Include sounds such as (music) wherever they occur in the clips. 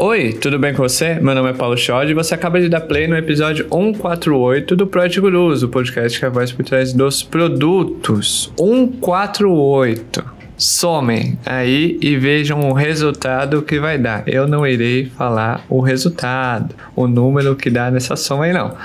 Oi, tudo bem com você? Meu nome é Paulo Schod e você acaba de dar play no episódio 148 do Project Gurus, o podcast que é a voz por trás dos produtos. 148. Somem aí e vejam o resultado que vai dar. Eu não irei falar o resultado, o número que dá nessa soma aí não.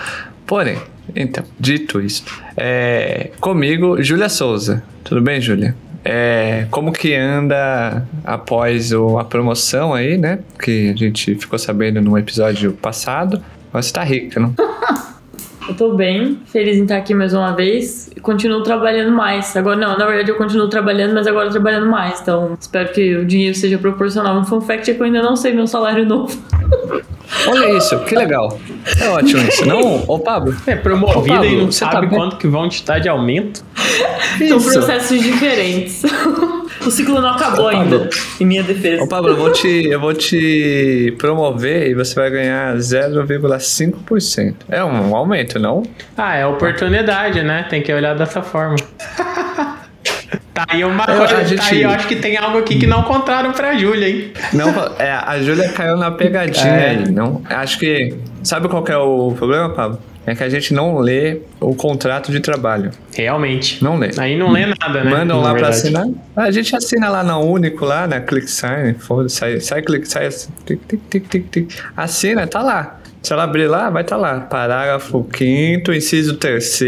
Porém, então, dito isso, é, comigo, Júlia Souza. Tudo bem, Júlia? É, como que anda após o, a promoção aí, né? Que a gente ficou sabendo no episódio passado. Você tá rica, não? (laughs) Eu tô bem, feliz em estar aqui mais uma vez. Continuo trabalhando mais. Agora, não, na verdade eu continuo trabalhando, mas agora trabalhando mais. Então, espero que o dinheiro seja proporcional. Um fun fact é que eu ainda não sei meu salário novo. (laughs) Olha isso, que legal. É ótimo isso, não? Ô, Pablo. É promovida Pablo, e não tá sabe bem? quanto que vão te dar de aumento. São processos diferentes. (laughs) o ciclo não acabou Ô, ainda, em minha defesa. Ô, Pablo, eu vou, te, eu vou te promover e você vai ganhar 0,5%. É um aumento, não? Ah, é oportunidade, né? Tem que olhar dessa forma. Aí uma Eu- coisa, a gente- aí, eu acho que tem algo aqui que não contaram pra Júlia, hein? Não, é, a Júlia caiu na pegadinha É. aí, não? Acho que. Sabe qual que é o problema, Pablo? É que a gente não lê o contrato de trabalho. Realmente. Não lê. Aí não lê nada, né? Mandam Na lá pra verdade. assinar. A gente assina lá na Único, lá na ClickSign. Foda-se, sai, sai, click, sai. Tic, tic, tic, tic, tic. Assina, tá lá. Se ela abrir lá, vai estar tá lá. Parágrafo 5, inciso 3,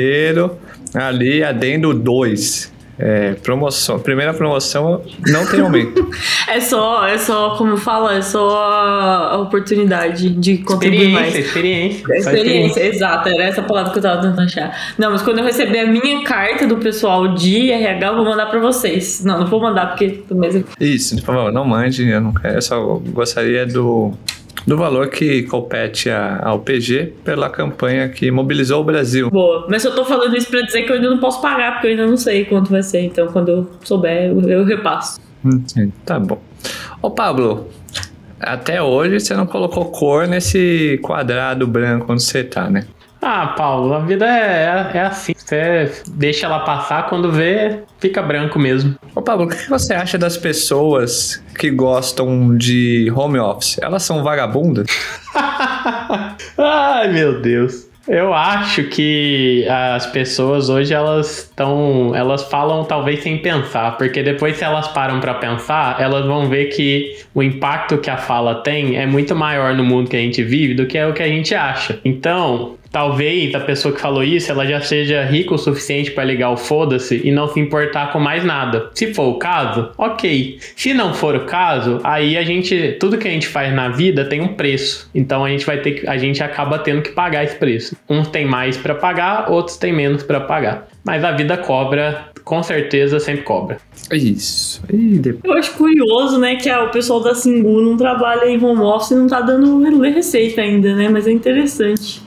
ali, adendo 2. É, promoção. Primeira promoção não tem aumento. (laughs) É só, é só, como fala, é só a oportunidade de contribuir mais. Experiência, experiência. É Só experiência, exato, era essa palavra que eu tava tentando achar. Não, mas quando eu receber a minha carta do pessoal de RH, eu vou mandar pra vocês. Não, não vou mandar porque mesmo. Isso, por favor, não mande. Eu, não quero, eu só gostaria do, do valor que compete ao PG pela campanha que mobilizou o Brasil. Boa. Mas eu tô falando isso pra dizer que eu ainda não posso pagar, porque eu ainda não sei quanto vai ser. Então, quando eu souber, eu, eu repasso. Hum, Tá bom. Ô, Pablo, até hoje você não colocou cor nesse quadrado branco onde você tá, né? Ah, Paulo, a vida é, é assim. Você deixa ela passar, quando vê, fica branco mesmo. Ô, Pablo, o que você acha das pessoas que gostam de home office? Elas são vagabundas? (laughs) Ai, meu Deus. Eu acho que as pessoas hoje elas estão, elas falam talvez sem pensar, porque depois se elas param pra pensar, elas vão ver que o impacto que a fala tem é muito maior no mundo que a gente vive do que é o que a gente acha. Então, talvez a pessoa que falou isso, ela já seja rica o suficiente pra ligar o foda-se e não se importar com mais nada. Se for o caso, ok. Se não for o caso, aí a gente, tudo que a gente faz na vida tem um preço. Então a gente vai ter que, a gente acaba tendo que pagar esse preço. Uns tem mais pra pagar, outros tem menos pra pagar. Mas a vida cobra, com certeza sempre cobra. Isso. E depois... Eu acho curioso, né, que ah, o pessoal da Singu não trabalha em home office e não tá dando receita ainda, né? Mas é interessante.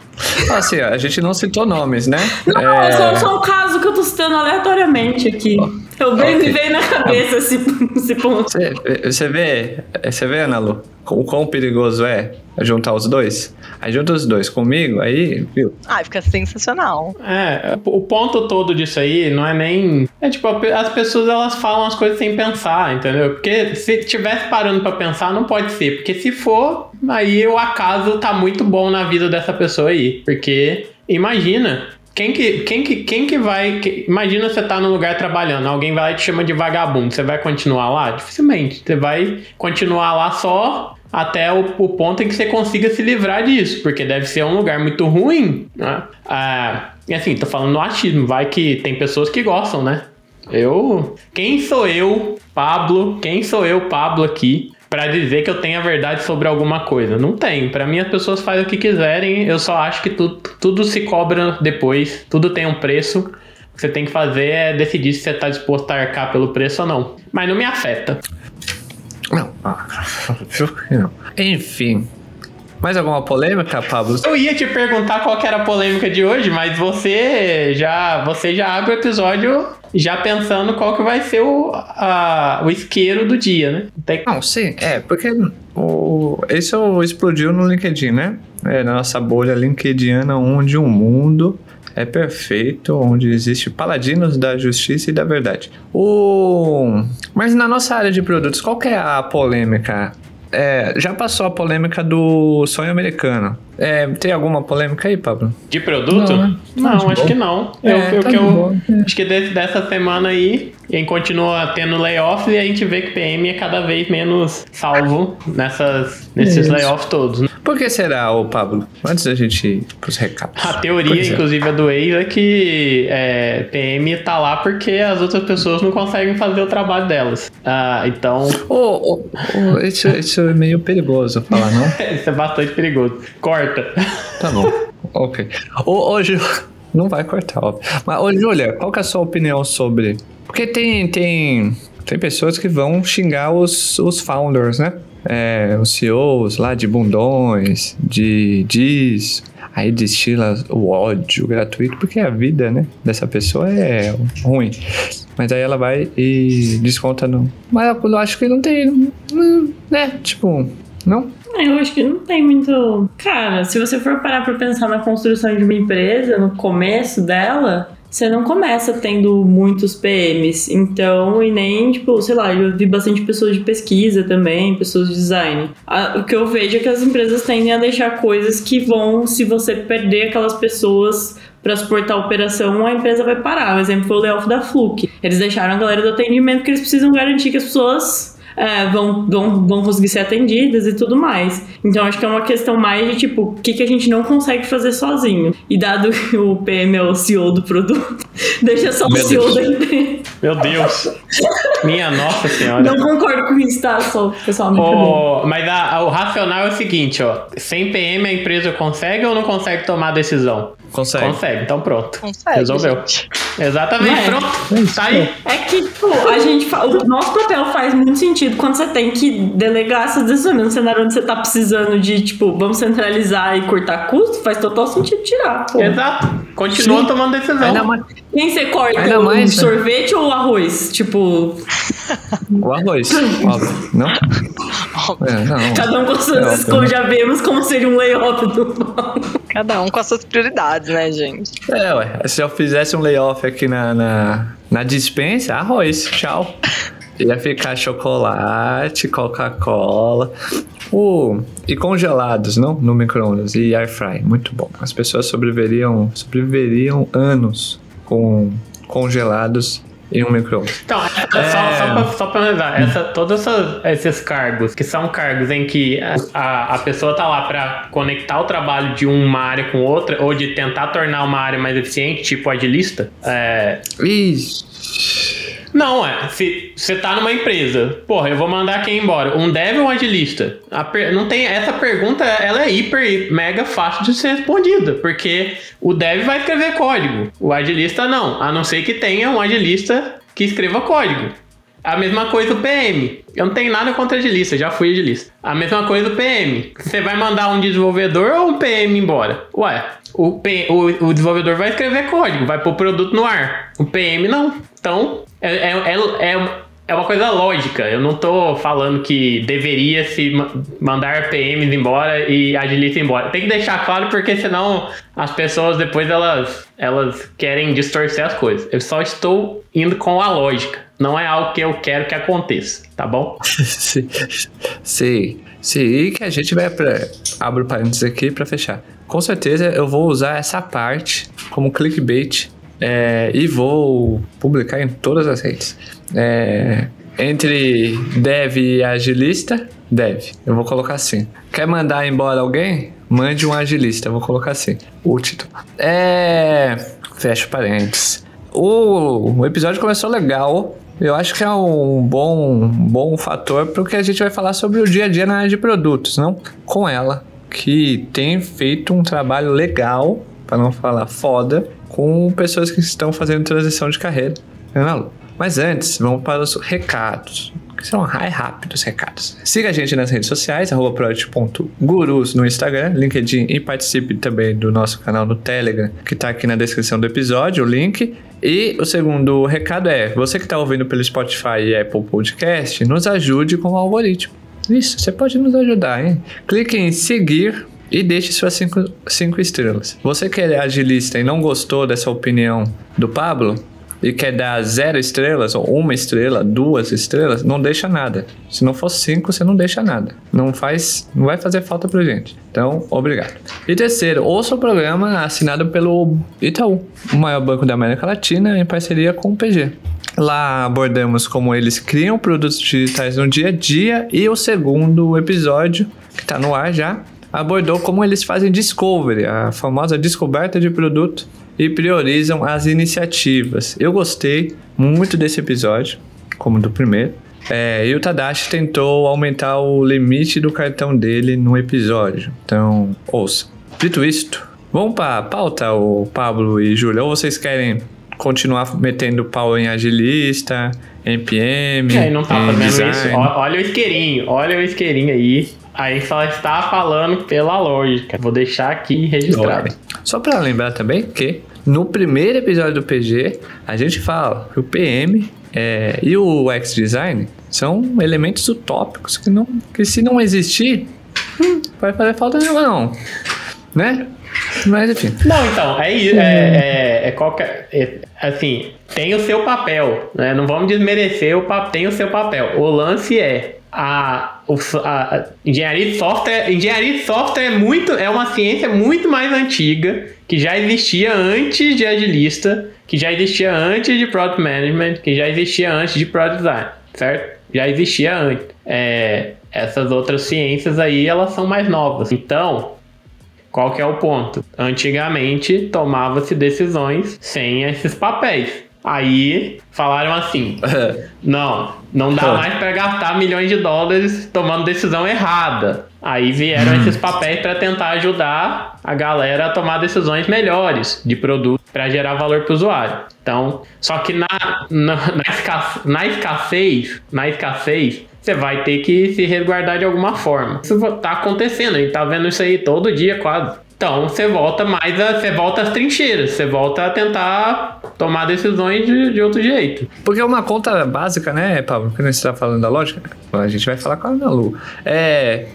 Assim, a gente não citou nomes, né? Não, é só, só um caso que eu tô citando aleatoriamente aqui. Eu bem Ok. me veio na cabeça esse, (laughs) esse ponto. Você, você vê, você vê, Ana Lu, o quão perigoso é juntar os dois? Aí junta os dois comigo, aí, viu? Ah, fica sensacional. É, o ponto todo disso aí não é nem. É tipo, as pessoas elas falam as coisas sem pensar, entendeu? Porque se tivesse parando pra pensar, não pode ser. Porque se for, aí o acaso tá muito bom na vida dessa pessoa aí. Porque, imagina. Quem que, quem, que, quem que vai. que- imagina você tá num lugar trabalhando, alguém vai lá e te chama de vagabundo. Você vai continuar lá? Dificilmente. Você vai continuar lá só até o, o ponto em que você consiga se livrar disso, porque deve ser um lugar muito ruim, né? Ah, e assim, tô falando no achismo, vai que tem pessoas que gostam, né? Eu. Quem sou eu, Pablo? Quem sou eu, Pablo, aqui? Pra dizer que eu tenho a verdade sobre alguma coisa. Não tenho. Pra mim, as pessoas fazem o que quiserem. Eu só acho que tudo, tudo se cobra depois. Tudo tem um preço. O que você tem que fazer é decidir se você tá disposto a arcar pelo preço ou não. Mas não me afeta. Não, ah. (laughs) Enfim. Mais alguma polêmica, Pablo? Eu ia te perguntar qual que era a polêmica de hoje, mas você já, você já abre o episódio já pensando qual que vai ser o, a- o isqueiro do dia, né? Tem- Não, sim, é, porque o, isso explodiu no LinkedIn, né? É, na nossa bolha LinkedIna, onde o mundo é perfeito, onde existe paladinos da justiça e da verdade. O... Mas na nossa área de produtos, qual que é a polêmica É, já passou a polêmica do sonho americano. É, tem alguma polêmica aí, Pablo? De produto? Não, né? Não, Tá de acho boa. que não. É, eu, eu- tá que eu- acho que desse- dessa semana aí, a gente continua tendo layoffs e a gente vê que PM é cada vez menos salvo nessas, nesses Isso. layoffs todos. né? Por que será, ô Pablo? Antes da gente ir pros recados. A teoria, é. inclusive, a do ex é que é, PM tá lá porque as outras pessoas não conseguem fazer o trabalho delas. Ah, então, Ô, ô, ô, isso, isso é meio perigoso falar, não? (laughs) isso é bastante perigoso. Corta. Tá bom. ok. Ô, Ju... Não vai cortar, óbvio. Mas, ô, Júlia, qual que é a sua opinião sobre... Porque tem, tem, tem pessoas que vão xingar os, os founders, né? É, os CEOs lá de bundões, de diz... Aí destila o ódio gratuito, porque a vida, né, dessa pessoa é ruim. Mas aí ela vai e desconta no... Mas eu acho que não tem... Né? Tipo... Não? É, Eu acho que não tem muito. Cara, se você for parar pra pensar na construção de uma empresa, no começo dela, você não começa tendo muitos PMs. Então, e nem, tipo, sei lá, eu vi bastante pessoas de pesquisa também, pessoas de design. Ah, O que eu vejo é que as empresas tendem a deixar coisas que vão, se você perder aquelas pessoas para suportar a operação, a empresa vai parar. O exemplo foi o layoff da Fluke. Eles deixaram a galera do atendimento porque eles precisam garantir que as pessoas é, vão, vão, vão conseguir ser atendidas e tudo mais. Então acho que é uma questão mais de tipo, o que, que a gente não consegue fazer sozinho. E dado que (laughs) o PM é o CEO do produto, (laughs) deixa só o Meu CEO Deus. da empresa. Meu Deus. Minha nossa senhora. Não concordo com isso, tá? Só pessoal me. Ó, mas a- a- o racional é o seguinte, ó. Sem PM a empresa consegue ou não consegue tomar decisão? Consegue. Consegue, então pronto. Consegue, Resolveu. gente. Exatamente, é. pronto. Tá aí. É que, tipo, a gente. O nosso papel faz muito sentido quando você tem que delegar essas decisões. Num cenário onde você tá precisando de, tipo, vamos centralizar e cortar custo, faz total sentido tirar. Pô. Exato. Continua Sim. tomando decisão. Ainda mais, Quem você corta? Ainda o mais, né? sorvete ou o arroz? Tipo, o arroz, óbvio. Não? É, não. cada um com suas É, escolhas. Já vemos como seria um layoff do Cada um com as suas prioridades, né, gente? É, ué. Se eu fizesse um layoff aqui na, na, na dispensa, arroz, tchau. Ia ficar chocolate, Coca-Cola. Uh, e congelados, não? No micro-ondas. E air fry. Muito bom. As pessoas sobreviveriam, sobreviveriam anos com congelados em um micro-ondas. Então, é, É. Só, só, pra, só pra analisar, essa, todos esses cargos, que são cargos em que a, a pessoa tá lá pra conectar o trabalho de uma área com outra, ou de tentar tornar uma área mais eficiente, tipo agilista, é, Ixi. Não, é. Se você tá numa empresa, porra, eu vou mandar quem embora? Um dev ou um agilista? Per- não tem, essa pergunta ela é hiper, mega fácil de ser respondida, porque o dev vai escrever código, o agilista não, a não ser que tenha um agilista que escreva código. A mesma coisa o PM. Eu não tenho nada contra agilista, já fui agilista. A mesma coisa o PM. Você vai mandar um desenvolvedor ou um PM embora? Ué, o, P- o, o desenvolvedor vai escrever código, vai pôr produto no ar. O PM não. Então, é, é, é, é, é uma coisa lógica. Eu não tô falando que deveria se ma- mandar PMs embora e agilistas embora. Tem que deixar claro porque senão as pessoas depois elas, elas querem distorcer as coisas. Eu só estou indo com a lógica. Não é algo que eu quero que aconteça, tá bom? Sim, sim, sim. E que a gente vai pra. Abro parênteses aqui pra fechar. Com certeza eu vou usar essa parte como clickbait é, e vou publicar em todas as redes. É, entre dev e agilista, dev. Eu vou colocar assim. Quer mandar embora alguém? Mande um agilista. Eu vou colocar assim. O título. É. Fecha parênteses. O, o episódio começou legal. Eu acho que é um bom, bom fator porque a gente vai falar sobre o dia a dia na área de produtos, não? Com ela, que tem feito um trabalho legal, para não falar foda, com pessoas que estão fazendo transição de carreira. Lu. Mas antes, vamos para os recados. Que são rápidos recados. Siga a gente nas redes sociais, project.gurus no Instagram, LinkedIn e participe também do nosso canal no Telegram, que está aqui na descrição do episódio, o link. E o segundo recado é: você que está ouvindo pelo Spotify e Apple Podcast, nos ajude com o algoritmo. Isso, você pode nos ajudar, hein? Clique em seguir e deixe suas cinco, estrelas. Você que é agilista e não gostou dessa opinião do Pablo, e quer dar zero estrelas, ou uma estrela, duas estrelas, não deixa nada. Se não for cinco, você não deixa nada. Não faz, não vai fazer falta pra gente. Então, obrigado. E terceiro, ouça o programa assinado pelo Itaú, o maior banco da América Latina, em parceria com o PG. Lá abordamos como eles criam produtos digitais no dia a dia e o segundo episódio, que está no ar já, abordou como eles fazem discovery, a famosa descoberta de produto e priorizam as iniciativas. Eu gostei muito desse episódio, como do primeiro. É, e o Tadashi tentou aumentar o limite do cartão dele no episódio. Então, ouça. Dito isto, vamos para a pauta, o Pablo e Júlia. Ou vocês querem continuar metendo pau em agilista, NPM, É, não tá em fazendo design? isso. Olha o isqueirinho, olha o isqueirinho aí. Aí só está falando pela lógica. Vou deixar aqui registrado. Só para lembrar também que no primeiro episódio do PG, a gente fala que o PM é, e o UX Design são elementos utópicos que, não, que se não existir, hum, vai fazer falta nenhuma não. Né? Mas enfim. Não, então, é isso. É, é, é qualquer. é, assim, tem o seu papel, né? Não vamos desmerecer o papel, tem o seu papel. O lance é. A, a engenharia de software, engenharia de software é muito é uma ciência muito mais antiga que já existia antes de agilista, que já existia antes de product management, que já existia antes de product design, certo? Já existia antes. É, essas outras ciências aí elas são mais novas. Então, qual que é o ponto? Antigamente tomava-se decisões sem esses papéis. Aí falaram assim: (laughs) não, não dá mais para gastar milhões de dólares tomando decisão errada. Aí vieram esses papéis para tentar ajudar a galera a tomar decisões melhores de produto para gerar valor para o usuário. Então, só que na, na, na, escassez, na escassez, na escassez, você vai ter que se resguardar de alguma forma. Isso tá acontecendo, a gente tá vendo isso aí todo dia quase. Então você volta mais a. Você volta às trincheiras, você volta a tentar tomar decisões de, de outro jeito. Porque uma conta básica, né, Pablo? Quando você está falando da lógica, a gente vai falar com a Ana Lu. É.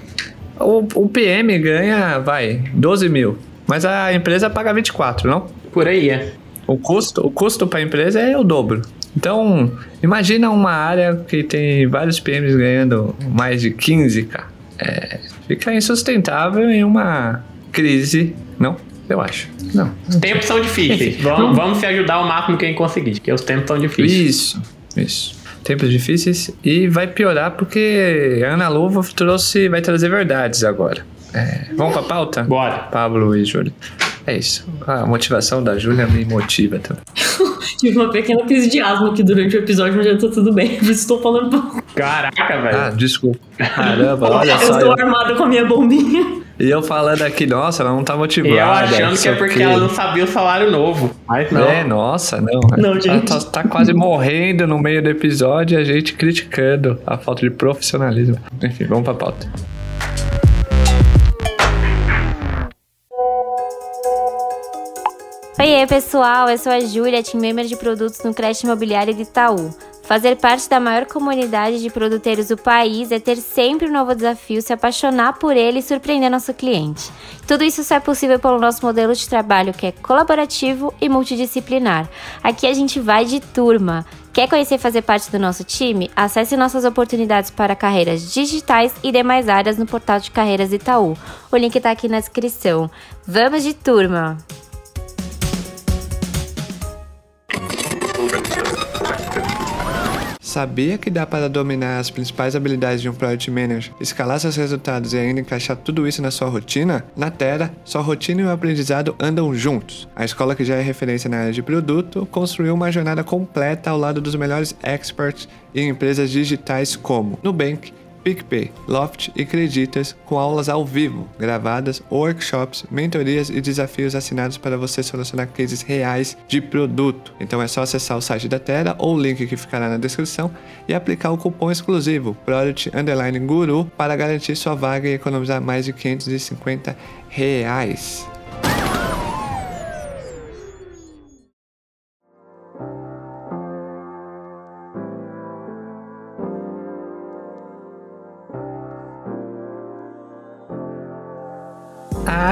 O, o PM ganha, vai, 12 mil. Mas a empresa paga 24, não? Por aí é. O custo, o custo para a empresa é o dobro. Então, imagina uma área que tem vários PMs ganhando mais de 15k. É, fica insustentável em uma crise, não? Eu acho. Não. Os tempos são difíceis. Vamos, vamos se ajudar o máximo que a gente conseguir, porque os tempos são difíceis. Isso, isso. Tempos difíceis e vai piorar porque a Ana Luva trouxe, vai trazer verdades agora. É, vamos pra pauta? Bora. Pablo e Júlia. É isso. A motivação da Júlia me motiva também. Tive (laughs) uma pequena crise de asma aqui durante o episódio, mas já tá tudo bem. (laughs) Por isso estou falando pouco. Caraca, velho. Ah, desculpa. Caramba, olha eu só. estou eu- armada com a minha bombinha. E eu falando aqui, nossa, ela não tá motivada. e eu achando que é porque ela não sabia o salário novo. Mas não. É, nossa, não. Não, Ela gente. tá, tá quase morrendo no meio do episódio e a gente criticando a falta de profissionalismo. Enfim, vamos pra pauta. Oiê, pessoal, eu sou a Júlia, team member de produtos no Crédito Imobiliário de Itaú. Fazer parte da maior comunidade de produteiros do país é ter sempre um novo desafio, se apaixonar por ele e surpreender nosso cliente. Tudo isso só é possível pelo nosso modelo de trabalho que é colaborativo e multidisciplinar. Aqui a gente vai de turma. Quer conhecer e fazer parte do nosso time? Acesse nossas oportunidades para carreiras digitais e demais áreas no portal de carreiras Itaú. O link está aqui na descrição. Vamos de turma! Sabia que dá para dominar as principais habilidades de um Product Manager, escalar seus resultados e ainda encaixar tudo isso na sua rotina? Na Terra, sua rotina e o aprendizado andam juntos. A escola que já é referência na área de produto construiu uma jornada completa ao lado dos melhores experts em empresas digitais como Nubank, PicPay, Loft e Creditas, com aulas ao vivo, gravadas, workshops, mentorias e desafios assinados para você solucionar cases reais de produto. Então é só acessar o site da Terra ou o link que ficará na descrição e aplicar o cupom exclusivo Product Underline Guru para garantir sua vaga e economizar mais de 550 reais.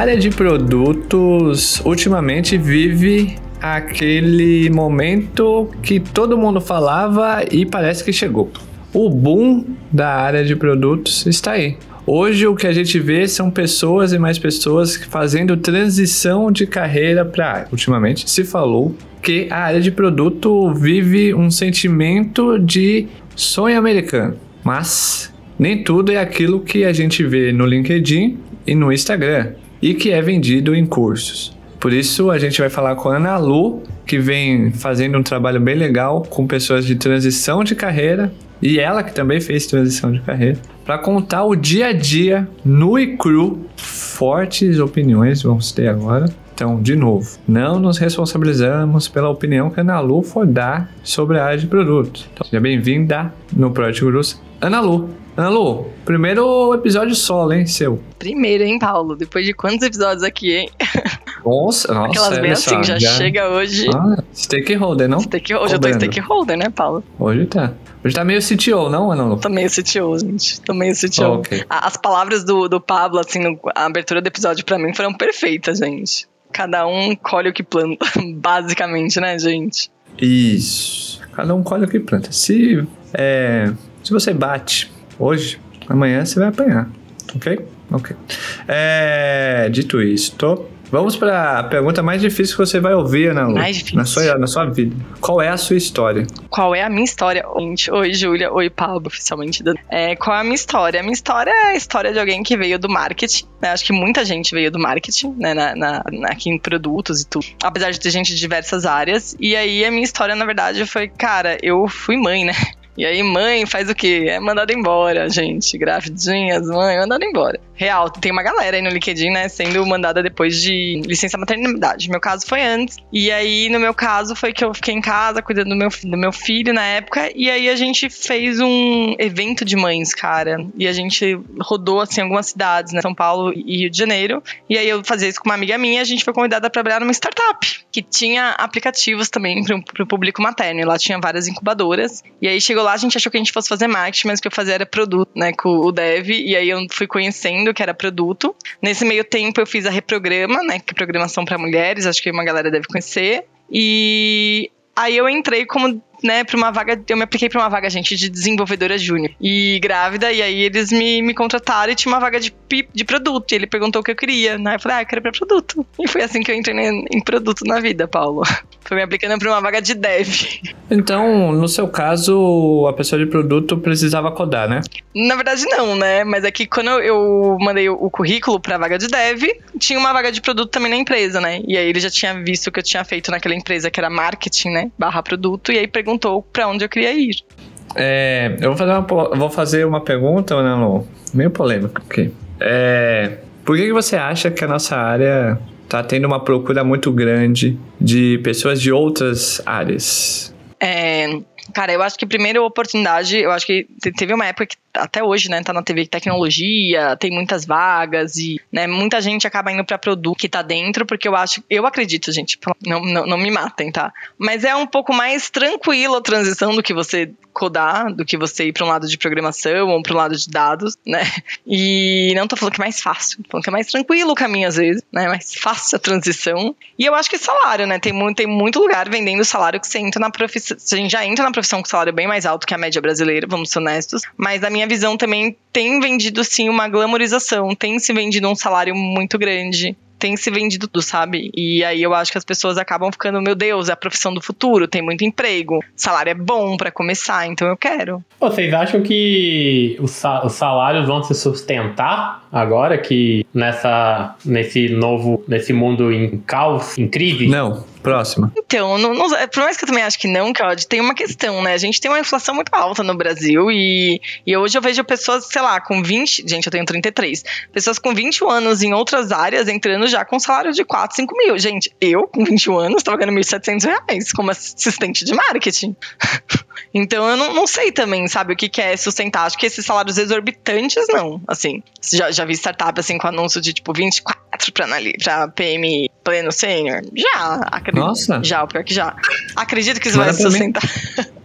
Área de produtos ultimamente vive aquele momento que todo mundo falava e parece que chegou. O boom da área de produtos está aí. Hoje o que a gente vê são pessoas e mais pessoas fazendo transição de carreira para. Ultimamente se falou que a área de produto vive um sentimento de sonho americano, mas nem tudo é aquilo que a gente vê no LinkedIn e no Instagram e que é vendido em cursos. Por isso a gente vai falar com a Ana Lu, que vem fazendo um trabalho bem legal com pessoas de transição de carreira e ela que também fez transição de carreira, para contar o dia a dia nu e cru. Fortes opiniões vamos ter agora. Então, de novo, não nos responsabilizamos pela opinião que a Ana Lu for dar sobre a área de produtos. Então, seja bem-vinda no Project Gurus, Ana Lu. Ana Lu, primeiro episódio solo, hein, seu? Primeiro, hein, Paulo? Depois de quantos episódios aqui, hein? (laughs) Nossa, nossa. Aquelas bem assim, só, já, chega hoje. Ah, stakeholder, não? Stake... Hoje eu tô stakeholder, né, Paulo? Hoje tá. Hoje tá meio CTO, não, Ana Lu? Tô meio CTO, gente. Tô meio CTO. Ok. A- As palavras do, do Pablo, assim, no- a abertura do episódio pra mim foram perfeitas, gente. Cada um colhe o que planta, (laughs) basicamente, né, gente? Isso. Cada um colhe o que planta. Se, é, se você bate hoje, amanhã você vai apanhar. Ok? Ok. É, dito isto, vamos para a pergunta mais difícil que você vai ouvir, Mais difícil. Na sua, na sua vida. Qual é a sua história? Qual é a minha história? Oi, Júlia. Oi, Pablo, oficialmente. É, qual é a minha história? A minha história é a história de alguém que veio do marketing. né? Acho que muita gente veio do marketing, né? Na, na- na- aqui em produtos e tudo. Apesar de ter gente de diversas áreas. E aí, a minha história, na verdade, foi, cara, eu fui mãe, né? E aí, mãe faz o quê? É mandada embora, gente. Gravidinhas, mãe, mandada embora. Real, tem uma galera aí no LinkedIn, né, sendo mandada depois de licença maternidade. Meu caso foi antes. E aí, no meu caso, foi que eu fiquei em casa cuidando do meu, do meu filho na época. E aí, a gente fez um evento de mães, cara. E a gente rodou, assim, algumas cidades, né? São Paulo e Rio de Janeiro. E aí, eu fazia isso com uma amiga minha. A gente foi convidada para trabalhar numa startup que tinha aplicativos também para o público materno. E lá tinha várias incubadoras. E aí chegou lá, a gente achou que a gente fosse fazer marketing, mas o que eu fazia era produto, né, com o dev. E aí eu fui conhecendo que era produto. Nesse meio tempo eu fiz a Reprograma, né, que é programação para mulheres, acho que uma galera deve conhecer. E aí eu entrei como né, para uma vaga, eu me apliquei para uma vaga, gente, de desenvolvedora júnior. E grávida, e aí eles me, me contrataram e tinha uma vaga de, de produto. E ele perguntou o que eu queria, né? Eu falei, ah, eu quero pra produto. E foi assim que eu entrei em, em produto na vida, Paulo. (laughs) Foi me aplicando para uma vaga de dev. Então, no seu caso, a pessoa de produto precisava codar, né? Na verdade, não, né? Mas é que quando eu- mandei o, o currículo pra vaga de dev, tinha uma vaga de produto também na empresa, né? E aí ele já tinha visto o que eu tinha feito naquela empresa, que era marketing, né? Barra produto, e aí perguntou pra onde eu queria ir. É, eu vou fazer uma, vou fazer uma pergunta, Ana Lu, meio polêmica aqui. É, por que, que você acha que a nossa área tá tendo uma procura muito grande de pessoas de outras áreas? É, cara, eu acho que primeiro oportunidade, eu acho que te- teve uma época que até hoje, né, tá na TV tecnologia, tem muitas vagas e, né, muita gente acaba indo pra produto que tá dentro, porque eu acho, eu acredito, gente, não, não, não me matem, tá? Mas é um pouco mais tranquilo a transição do que você codar, do que você ir pra um lado de programação ou pra um lado de dados, né? E não tô falando que é mais fácil, tô falando que é mais tranquilo o caminho às vezes, né? Mais fácil a transição. E eu acho que salário, né? Tem muito, tem muito lugar vendendo salário que você entra na profissão. A gente já entra na profissão com salário bem mais alto que a média brasileira, vamos ser honestos. Mas na minha visão também tem vendido sim uma glamorização, tem se vendido um salário muito grande. Tem se vendido tudo, sabe? E aí eu acho que as pessoas acabam ficando, meu Deus, é a profissão do futuro, tem muito emprego, salário é bom pra começar, então eu quero. Vocês acham que os salários vão se sustentar agora que nessa nesse novo nesse mundo em caos, em crise? Não, próxima. Então, não, não- é, por mais que eu também acho que não, Claudio, tem uma questão, né? A gente tem uma inflação muito alta no Brasil e, e hoje eu vejo pessoas, sei lá, com 20. Gente, eu tenho 33. Pessoas com 21 anos em outras áreas entrando já com salário de 4, 5 mil. Gente, eu, com 21 anos, tava ganhando 1.700 reais como assistente de marketing. (laughs) então, eu não, não sei também, sabe, o que, que é sustentar. Acho que esses salários exorbitantes, não. Assim, já, já vi startup, assim, com anúncio de, tipo, 24 pra, anali- pra PM pleno sênior. Já, acredito. Nossa. Já, o pior que já. Acredito que isso vai sustentar. (laughs)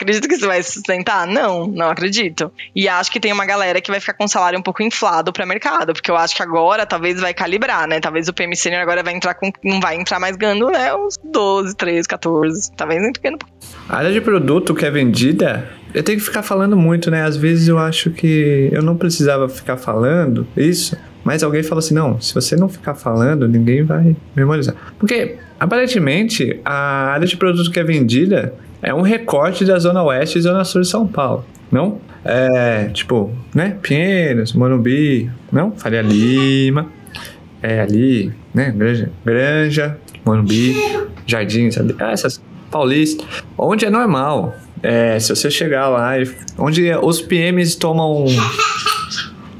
Ac- acredito que isso vai sustentar? Não, não acredito. E acho que tem uma galera que vai ficar com o salário um pouco inflado para mercado, porque eu acho que agora talvez vai calibrar, né? Talvez o PM Senior agora vai entrar com. Não vai entrar mais ganhando, né? Uns 12, 13, 14. Talvez entre ganhando. A área de produto que é vendida, eu tenho que ficar falando muito, né? Às vezes eu acho que eu não precisava ficar falando isso, mas alguém falou assim: não, se você não ficar falando, ninguém vai memorizar. Porque, aparentemente, a área de produto que é vendida é um recorte da Zona Oeste e Zona Sul de São Paulo, não? É, tipo, né? Pinheiros, Morumbi, não? Faria Lima, é ali, né? Granja, Granja Morumbi, Jardins, ali, essas Paulista, onde é normal. É, se você chegar lá, onde os PMs tomam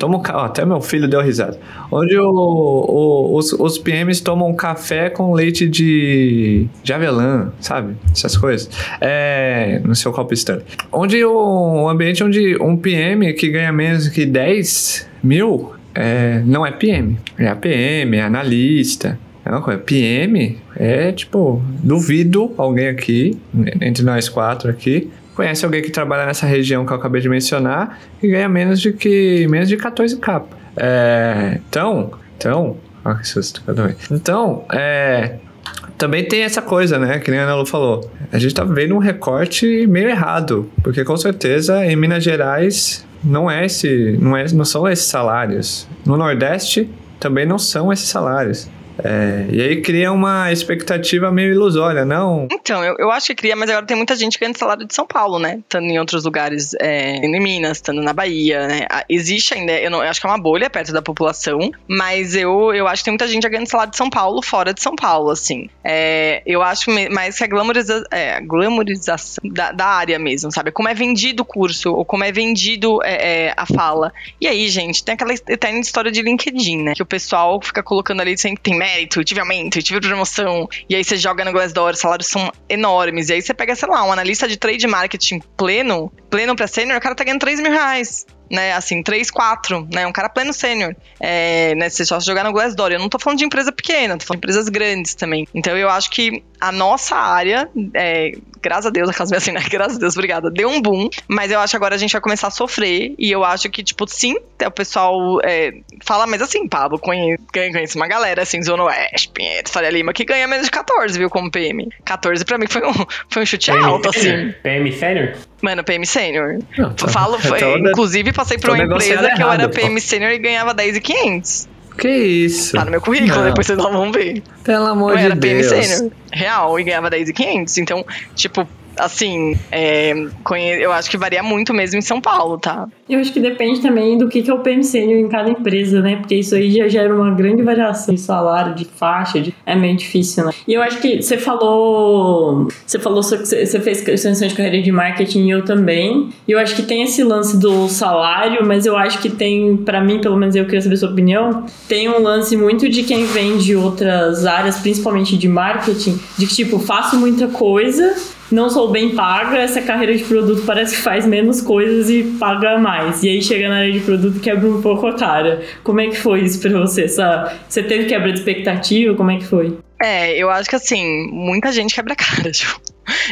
Tomam, ó, até meu filho deu risada. Onde o, o, os, os PMs tomam café com leite de, de avelã, sabe? Essas coisas. É, no seu copo Stanley. Onde o, um ambiente onde um PM que ganha menos que 10 mil é, não é PM. É APM, é analista. É uma coisa. PM é tipo, duvido alguém aqui, entre nós quatro aqui, conhece alguém que trabalha nessa região que eu acabei de mencionar e ganha menos de que menos de 14 k é, então, então, ah, que susto, Então, é, também tem essa coisa, né? Que nem a Ana Lu falou. A gente tá vendo um recorte meio errado, porque com certeza em Minas Gerais não é esse, não, é, não são esses salários. No Nordeste também não são esses salários. É, e aí cria uma expectativa meio ilusória, não? Então, eu, eu acho que cria, mas agora tem muita gente ganhando salário de São Paulo, né? Estando em outros lugares, é, em Minas, estando na Bahia, né? Existe ainda, eu, não, eu acho que é uma bolha perto da população, mas eu, eu acho que tem muita gente ganhando salário de São Paulo fora de São Paulo, assim. É, eu acho mais que a glamoriza, é, glamorização da, da, área mesmo, sabe? Como é vendido o curso, ou como é vendido é, é, a fala. E aí, gente, tem aquela eterna história de LinkedIn, né? Que o pessoal fica colocando ali sempre tem mérito, tive aumento, tive promoção. E aí você joga no Glassdoor, os salários são enormes. E aí você pega, sei lá, um analista de trade marketing pleno, pleno pra sênior, o cara tá ganhando 3 mil reais né? Assim, 3, 4, né? Um cara pleno sênior. É, né? Você só jogar no Glassdoor. Eu não tô falando de empresa pequena, tô falando de empresas grandes também. Então eu acho que a nossa área, é, graças a Deus, a casa assim, né? (laughs) Graças a Deus, obrigada. Deu um boom, mas eu acho que agora a gente vai começar a sofrer. E eu acho que, tipo, sim, o pessoal é, fala, mas assim, Pablo, conheço, conheço uma galera, assim, Zona Oeste, Pinheiro, Faria Lima, que ganha menos de 14, viu, como PM. 14 pra mim foi um, foi um chute PM alto, assim. PM sênior? Mano, PM sênior. Tá, Falo, (laughs) foi, inclusive passei pra uma empresa que eu era PM sênior e ganhava 10,500. Que isso? Tá no meu currículo, não. depois vocês lá vão ver. Pelo amor eu de Deus. Eu era PM sênior, real, e ganhava 10,500. Então, tipo, assim, é, eu acho que varia muito mesmo em São Paulo, tá? Eu acho que depende também do que, é o PM sênior em cada empresa, né? Porque isso aí já gera uma grande variação de salário, de faixa, de... é meio difícil, né? E eu acho que você falou. Você falou que você fez extensão de carreira de marketing e eu também. E eu acho que tem esse lance do salário, mas eu acho que tem, para mim, pelo menos eu queria saber sua opinião, tem um lance muito de quem vem de outras áreas, principalmente de marketing, de que, tipo, faço muita coisa não sou bem paga, essa carreira de produto parece que faz menos coisas e paga mais. E aí chega na área de produto e quebra um pouco a cara. Como é que foi isso pra você? Você teve quebra de expectativa? Como é que foi? É, eu acho que assim, muita gente quebra a cara, (laughs) tipo.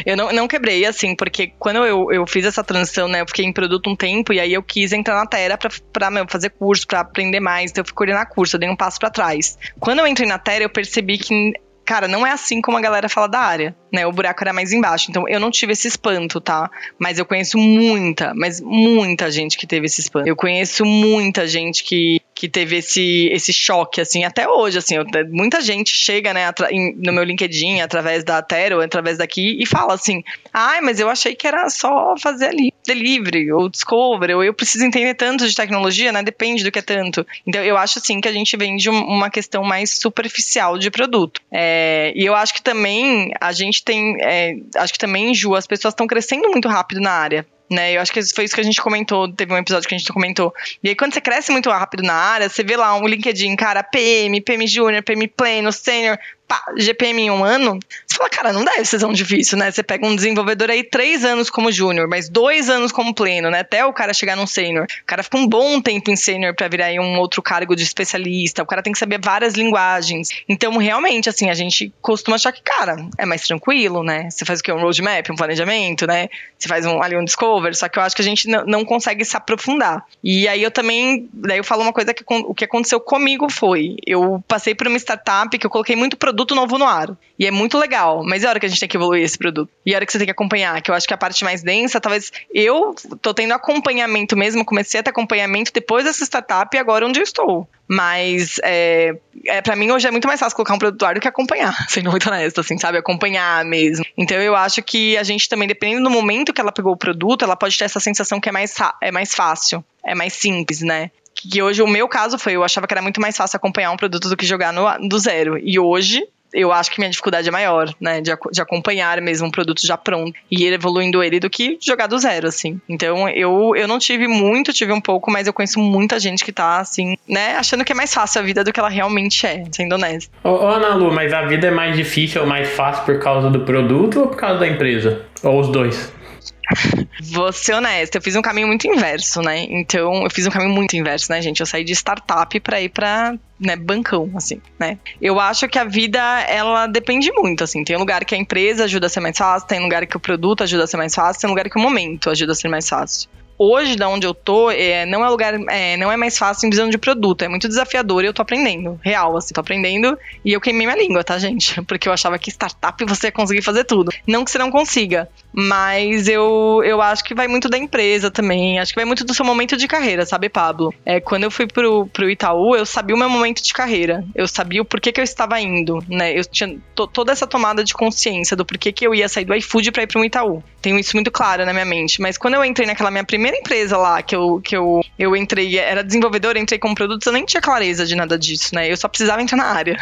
Eu não, não quebrei, assim, porque quando eu, eu fiz essa transição, né, eu fiquei em produto um tempo e aí eu quis entrar na Terra pra, pra meu, fazer curso, pra aprender mais, então eu fui coordenar curso, eu dei um passo para trás. Quando eu entrei na Terra, eu percebi que cara, não é assim como a galera fala da área, né? O buraco era mais embaixo. Então eu não tive esse espanto, tá? Mas eu conheço muita, mas muita gente que teve esse espanto. Eu conheço muita gente que que teve esse, esse choque, assim, até hoje, assim, eu, muita gente chega, né, em, no meu LinkedIn, através da Tero, através daqui, e fala assim, ai, mas eu achei que era só fazer ali, delivery, ou discovery, ou eu preciso entender tanto de tecnologia, né, depende do que é tanto. Então, eu acho, assim, que a gente vem de uma questão mais superficial de produto. É, e eu acho que também, a gente tem, é, acho que também, Ju, as pessoas estão crescendo muito rápido na área né? Eu acho que foi isso que a gente comentou, teve um episódio que a gente comentou. E aí, quando você cresce muito rápido na área, você vê lá um LinkedIn, cara, PM, PM Júnior, PM Pleno, Senior, pá, GPM em um ano, você fala, cara, não deve ser tão difícil, né? Você pega um desenvolvedor aí três anos como júnior, mas dois anos como pleno, né? Até o cara chegar num sênior. O cara fica um bom tempo em sênior pra virar aí um outro cargo de especialista. O cara tem que saber várias linguagens. Então, realmente, assim, a gente costuma achar que, cara, é mais tranquilo, né? Você faz o quê? Um roadmap, um planejamento, né? Você faz um, ali um discover, só que eu acho que a gente não consegue se aprofundar. E aí eu também, daí eu falo uma coisa que o que aconteceu comigo foi, eu passei por uma startup que eu coloquei muito produto novo no ar. E é muito legal, mas é hora que a gente tem que evoluir esse produto. E é hora que você tem que acompanhar, que eu acho que a parte mais densa, talvez eu tô tendo acompanhamento mesmo, comecei a ter acompanhamento depois dessa startup e agora onde eu estou. Mas é, é, para mim hoje é muito mais fácil colocar um produto ar do que acompanhar, (laughs) sendo muito honesto, assim, sabe? Acompanhar mesmo. Então eu acho que a gente também, dependendo do momento que ela pegou o produto, ela pode ter essa sensação que é mais, é mais fácil, é mais simples, né? Que hoje o meu caso foi, eu achava que era muito mais fácil acompanhar um produto do que jogar no, do zero. E hoje eu acho que minha dificuldade é maior, né? De, de, acompanhar mesmo um produto já pronto e ir evoluindo ele do que jogar do zero, assim. Então, eu, eu não tive muito, tive um pouco, mas eu conheço muita gente que tá, assim, né? Achando que é mais fácil a vida do que ela realmente é, sendo honesta. Ô, ô Ana Lu, mas a vida é mais difícil ou mais fácil por causa do produto ou por causa da empresa? Ou os dois? Vou ser honesta, eu fiz um caminho muito inverso, né? Então, eu fiz um caminho muito inverso, né, gente? Eu saí de startup para ir para né, bancão, assim, né? Eu acho que a vida, ela depende muito, assim. Tem lugar que a empresa ajuda a ser mais fácil, tem lugar que o produto ajuda a ser mais fácil, tem lugar que o momento ajuda a ser mais fácil hoje, da onde eu tô, é, não é lugar, é, não é mais fácil em visão de produto, é muito desafiador e eu tô aprendendo, real, assim, tô aprendendo e eu queimei minha língua, tá, gente? (laughs) Porque eu achava que startup você ia conseguir fazer tudo. Não que você não consiga, mas eu, eu acho que vai muito da empresa também, acho que vai muito do seu momento de carreira, sabe, Pablo? É, quando eu fui pro, pro Itaú, eu sabia o meu momento de carreira, eu sabia o porquê que eu estava indo, né? Eu tinha toda essa tomada de consciência do porquê que eu ia sair do iFood pra ir pro Itaú. Tenho isso muito claro na minha mente, mas quando eu entrei naquela minha primeira primeira empresa lá que eu, que eu, eu entrei, era desenvolvedora, entrei com produtos, eu nem tinha clareza de nada disso, né? Eu só precisava entrar na área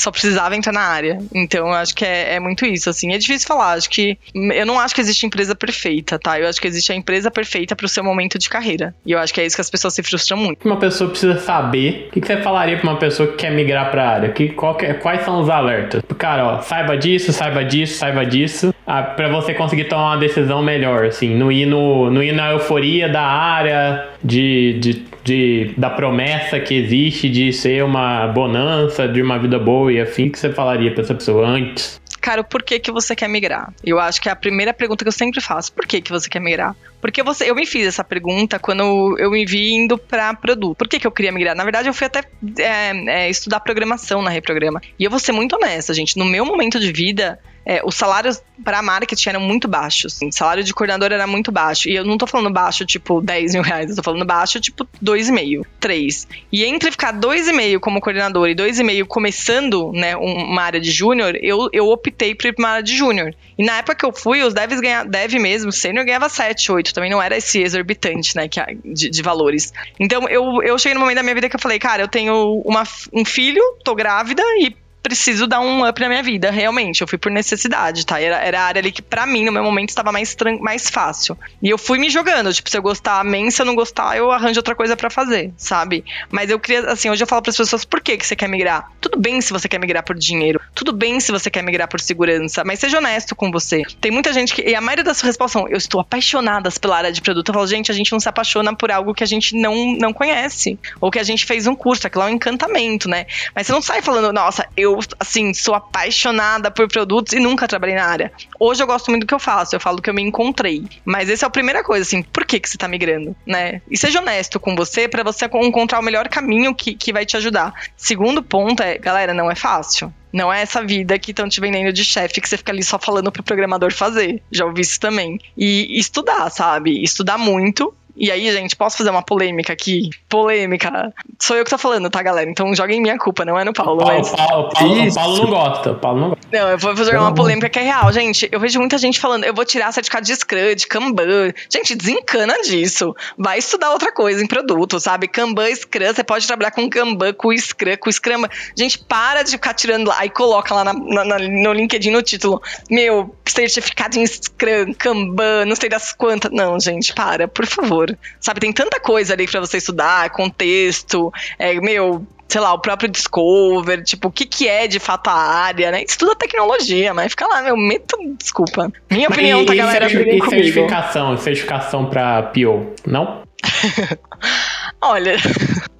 só precisava entrar na área. Então, eu acho que é, é, muito isso, assim. É difícil falar, acho que. Eu não acho que existe empresa perfeita, tá? Eu acho que existe a empresa perfeita pro seu momento de carreira. E eu acho que é isso que as pessoas se frustram muito. Uma pessoa precisa saber. O que, que você falaria pra uma pessoa que quer migrar pra área? Que, que, é, quais são os alertas? Cara, ó, saiba disso, saiba disso, saiba disso. Ah, pra você conseguir tomar uma decisão melhor, assim. Não ir, no, não ir na euforia da área, de, de de, da promessa que existe de ser uma bonança, de uma vida boa e afim, que você falaria para essa pessoa antes? Cara, por que, que você quer migrar? Eu acho que é a primeira pergunta que eu sempre faço. Por que, que você quer migrar? Porque você, eu me fiz essa pergunta quando eu me vi indo para produto. Por que, que eu queria migrar? Na verdade, eu fui até é, é, estudar programação na Reprograma. E eu vou ser muito honesta, gente. No meu momento de vida, é, os salários para marketing eram muito baixos. Assim, o salário de coordenador era muito baixo. E eu não tô falando baixo, tipo, 10 mil reais. Eu tô falando baixo, tipo, 2,5, 3. E entre ficar 2,5 como coordenador e 2,5 começando, né, uma área de júnior, eu, eu optei por ir pra uma área de júnior. E na época que eu fui, os devs ganhavam, dev mesmo, sênior ganhava 7, 8. Também não era esse exorbitante, né, que, de, de valores. Então, eu, eu cheguei no momento da minha vida que eu falei, cara, eu tenho uma, um filho, tô grávida e preciso dar um up na minha vida, realmente. Eu fui por necessidade, tá? Era, era a área ali que, pra mim, no meu momento, estava mais, mais fácil. E eu fui me jogando. Tipo, se eu gostar, amém. Se eu não gostar, eu arranjo outra coisa para fazer, sabe? Mas eu queria, assim, hoje eu falo pras pessoas, por que, que você quer migrar? Tudo bem se você quer migrar por dinheiro. Tudo bem se você quer migrar por segurança. Mas seja honesto com você. Tem muita gente que. E a maioria das respostas são, eu estou apaixonada pela área de produto. Eu falo, gente, a gente não se apaixona por algo que a gente não, não conhece. Ou que a gente fez um curso. Aquilo é um encantamento, né? Mas você não sai falando, nossa, eu eu, assim, sou apaixonada por produtos e nunca trabalhei na área. Hoje eu gosto muito do que eu faço, eu falo que eu me encontrei. Mas essa é a primeira coisa, assim, por que, que você tá migrando, né? E seja honesto com você para você encontrar o melhor caminho que, que vai te ajudar. Segundo ponto é, galera, não é fácil. Não é essa vida que estão te vendendo de chefe que você fica ali só falando pro programador fazer. Já ouvi isso também. E estudar, sabe? Estudar muito e aí, gente, posso fazer uma polêmica aqui? Polêmica. Sou eu que tô falando, tá, galera? Então joguem minha culpa, não é no Paulo. Paulo, mas... Paulo, Paulo, Paulo, não gosta. Paulo não gosta. Não, eu vou jogar uma polêmica que é real. Gente, eu vejo muita gente falando, eu vou tirar certificado de Scrum, de Kanban. Gente, desencana disso. Vai estudar outra coisa em produto, sabe? Kanban, Scrum, você pode trabalhar com Kanban, com Scrum, com Scrum. Gente, para de ficar tirando lá e coloca lá na, na, no LinkedIn no título. Meu, certificado em Scrum, Kanban, não sei das quantas. Não, gente, para, por favor setor. Sabe, tem tanta coisa ali para você estudar, contexto, é, meu, sei lá, o próprio Discover, tipo, o que que é de fato a área, né? Estuda tecnologia, mas fica lá, meu, meto, desculpa. Minha opinião, e, tá, e galera? E comigo. certificação, certificação pra PO, não? (laughs) Olha. (laughs)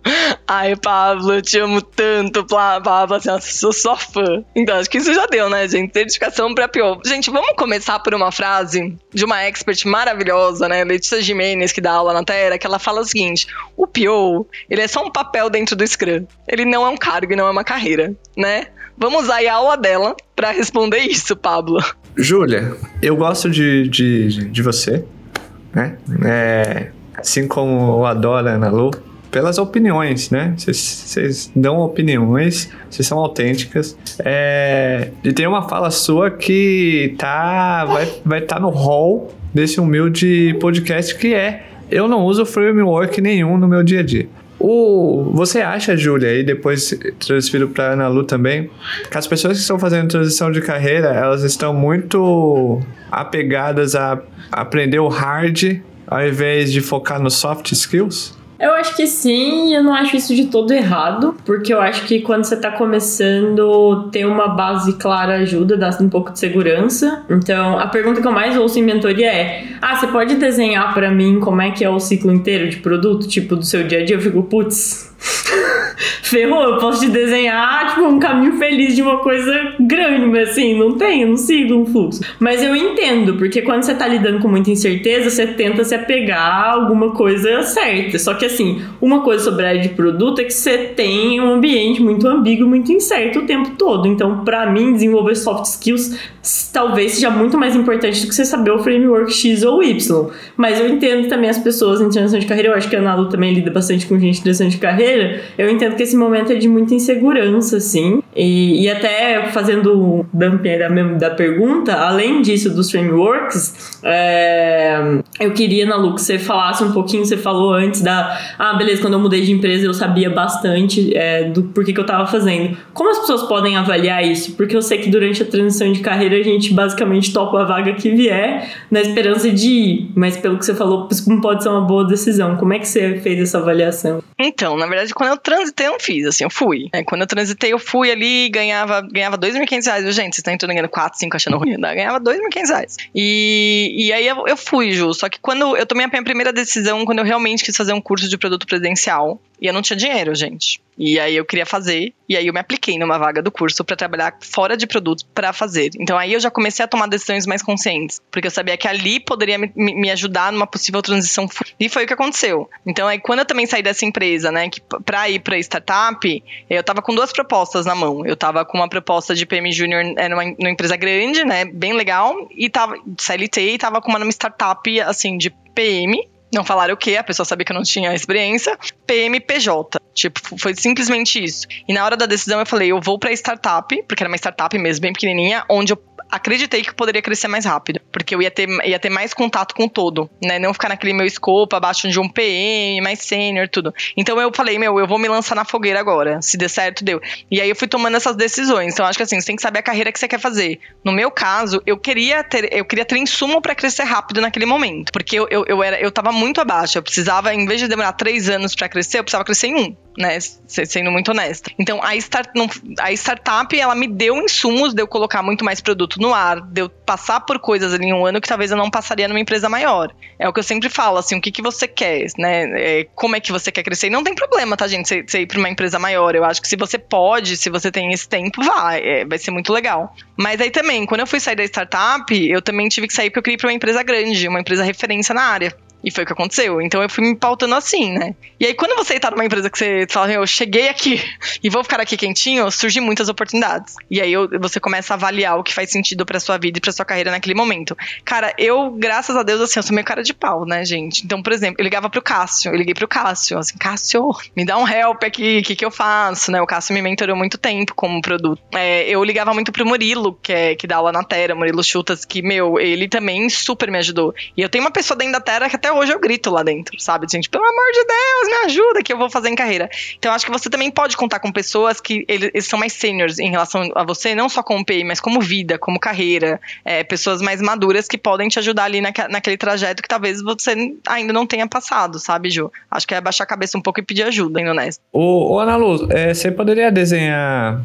Ai, Pablo, te amo tanto, Pablo, assim, sou só fã. Então, acho que isso já deu, né, gente? Certificação pra PO. Gente, vamos começar por uma frase de uma expert maravilhosa, né? Letícia Jimenez, que dá aula na Terra, que ela fala o seguinte: o PO, ele é só um papel dentro do Scrum. Ele não é um cargo e não é uma carreira, né? Vamos usar a aula dela pra responder isso, Pablo. Júlia, eu gosto de, de, de você, né? É, assim como eu adoro a Ana Lu, pelas opiniões, né? Vocês- dão opiniões, vocês são autênticas. É, e tem uma fala sua que tá, vai estar vai tá no hall desse humilde podcast que é eu não uso framework nenhum no meu dia a dia. O, você acha, Júlia, e depois transfiro para Ana Lu também, que as pessoas que estão fazendo transição de carreira, elas estão muito apegadas a aprender o hard ao invés de focar nos soft skills? Eu acho que sim, eu não acho isso de todo errado, porque eu acho que quando você tá começando, ter uma base clara ajuda, dá um pouco de segurança. Então, a pergunta que eu mais ouço em mentoria é: Ah, você pode desenhar pra mim como é que é o ciclo inteiro de produto, tipo, do seu dia a dia? Eu fico, putz. Ferrou, eu posso te desenhar, tipo, um caminho feliz de uma coisa grande, mas assim, não tem, não sigo um fluxo. Mas eu entendo, porque quando você tá lidando com muita incerteza, você tenta se apegar a alguma coisa certa. Só que assim, uma coisa sobre a área de produto é que você tem um ambiente muito ambíguo, muito incerto o tempo todo. Então, pra mim, desenvolver soft skills talvez seja muito mais importante do que você saber o framework X ou Y. Mas eu entendo também as pessoas em transição de carreira, eu acho que a Nalu também lida bastante com gente em transição de carreira. Eu entendo que esse momento é de muita insegurança, assim. E, e até fazendo o dumping da, da pergunta, além disso dos frameworks, é, eu queria, Nalu, que você falasse um pouquinho, você falou antes da. Ah, beleza, quando eu mudei de empresa eu sabia bastante é, do porquê que eu tava fazendo. Como as pessoas podem avaliar isso? Porque eu sei que durante a transição de carreira a gente basicamente topa a vaga que vier na esperança de ir. Mas pelo que você falou, isso não pode ser uma boa decisão. Como é que você fez essa avaliação? Então, na verdade, quando eu transitei, eu não fiz, assim, eu fui. É, quando eu transitei, eu fui ali e ganhava, ganhava 2.500 reais. Eu, Gente, vocês estão entrando ganhando 4, 5 achando ruim. né? Ganhava 2.500 reais. E, e aí eu, eu fui, Ju. Só que quando eu tomei a minha primeira decisão, quando eu realmente quis fazer um curso de produto presidencial, e eu não tinha dinheiro, gente. E aí eu queria fazer, e aí eu me apliquei numa vaga do curso pra trabalhar fora de produto pra fazer. Então aí eu já comecei a tomar decisões mais conscientes, porque eu sabia que ali poderia me, me ajudar numa possível transição. E foi o que aconteceu. Então aí quando eu também saí dessa empresa, né, que p- pra ir pra startup, eu tava com duas propostas na mão. Eu tava com uma proposta de PM Júnior é, numa, numa empresa grande, né, bem legal, e tava CLT e tava com uma numa startup assim de PM, não falaram o quê, a pessoa sabia que eu não tinha experiência. PMPJ. Tipo, foi simplesmente isso. E na hora da decisão eu falei, eu vou pra startup, porque era uma startup mesmo, bem pequenininha, onde eu acreditei que eu poderia crescer mais rápido. Porque eu ia ter, ia ter mais contato com todo, né? Não ficar naquele meu escopo abaixo de um PM, mais sênior, tudo. Então eu falei, meu, eu vou me lançar na fogueira agora. Se der certo, deu. E aí eu fui tomando essas decisões. Então acho que assim, você tem que saber a carreira que você quer fazer. No meu caso, eu queria ter, eu queria ter insumo pra crescer rápido naquele momento. Porque eu, eu, eu, era, eu tava muito abaixo. Eu precisava, em vez de demorar três anos pra crescer, eu precisava crescer em um. Né, se- sendo muito honesta. Então, a, start, não- a startup, ela me deu insumos de eu colocar muito mais produto no ar, de eu passar por coisas ali em um ano que talvez eu não passaria numa empresa maior. É o que eu sempre falo, assim, o que, que você quer, né? É, como é que você quer crescer? E não tem problema, tá, gente, você, ir pra uma empresa maior. Eu acho que se você pode, se você tem esse tempo, vai, é, vai ser muito legal. Mas aí também, quando eu fui sair da startup, eu também tive que sair porque eu queria ir pra uma empresa grande, uma empresa referência na área. E foi o que aconteceu. Então eu fui me pautando assim, né? E aí, quando você tá numa empresa que você fala, eu cheguei aqui (laughs) e vou ficar aqui quentinho, surgem muitas oportunidades. E aí eu- você começa a avaliar o que faz sentido pra sua vida e pra sua carreira naquele momento. Cara, eu, graças a Deus, assim, eu sou meio cara de pau, né, gente? Então, por exemplo, eu ligava pro Cássio, eu liguei pro Cássio, assim, Cássio, me dá um help aqui, o que, que eu faço, né? O Cássio me mentorou muito tempo como produto. É, eu ligava muito pro Murilo, que, é, que dá aula na Terra, Murilo Chutas, que, meu, ele também super me ajudou. E eu tenho uma pessoa dentro da Terra que até hoje eu grito lá dentro, sabe? Gente, pelo amor de Deus, me ajuda que eu vou fazer em carreira. Então, acho que você também pode contar com pessoas que eles, eles são mais seniors em relação a você, não só como PI, mas como vida, como carreira. É, pessoas mais maduras que podem te ajudar ali naque, naquele trajeto que talvez você ainda não tenha passado, sabe, Ju? Acho que é baixar a cabeça um pouco e pedir ajuda, hein, honesto. Ô, ô Ana Lu, é, você poderia desenhar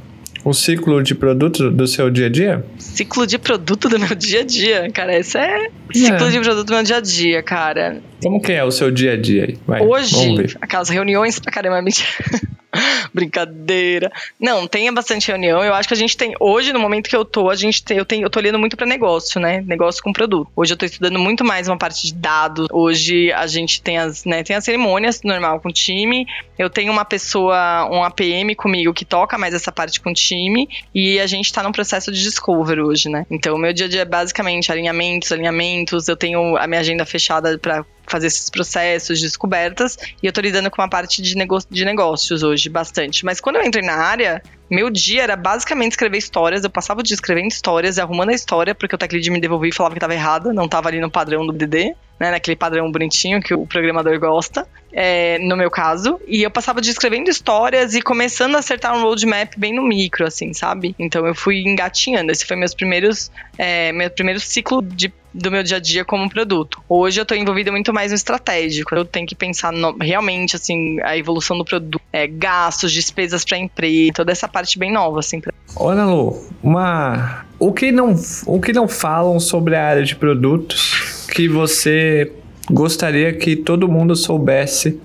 o ciclo de produto do seu dia a dia? Ciclo de produto do meu (laughs) dia a dia, cara. Esse é ciclo É. de produto do meu dia a dia, cara. Como que é o seu dia a dia aí? Hoje, aquelas reuniões pra caramba, mentira. (laughs) (laughs) Brincadeira. Não, tenha bastante reunião. Eu acho que a gente tem. Hoje, no momento que eu tô, a gente tem. Eu, tenho, eu tô olhando muito pra negócio, né? Negócio com produto. Hoje eu tô estudando muito mais uma parte de dados. Hoje a gente tem as, né, tem as cerimônias normal com o time. Eu tenho uma pessoa, um APM comigo que toca mais essa parte com o time. E a gente tá num processo de discover hoje, né? Então, o meu dia a dia é basicamente alinhamentos, alinhamentos. Eu tenho a minha agenda fechada pra fazer esses processos de descobertas e eu tô lidando com uma parte de, nego de negócios hoje, bastante. Mas quando eu entrei na área, meu dia era basicamente escrever histórias. Eu passava o dia escrevendo histórias, arrumando a história, porque o tech lead me devolvia e falava que tava errada, não tava ali no padrão do DD, né, naquele padrão bonitinho que o programador gosta, é, no meu caso. E eu passava o dia escrevendo histórias e começando a acertar um roadmap bem no micro, assim, sabe? Então eu fui engatinhando. Esse foi meus primeiros, é, meu primeiro ciclo de do meu dia a dia como produto. Hoje eu tô envolvida muito mais no estratégico. Eu tenho que pensar no- realmente, assim, a evolução do produto, é, gastos, despesas pra empresa, toda essa parte bem nova, assim. pra- Ana Lu, uma... O que, não, o que não falam sobre a área de produtos que você gostaria que todo mundo soubesse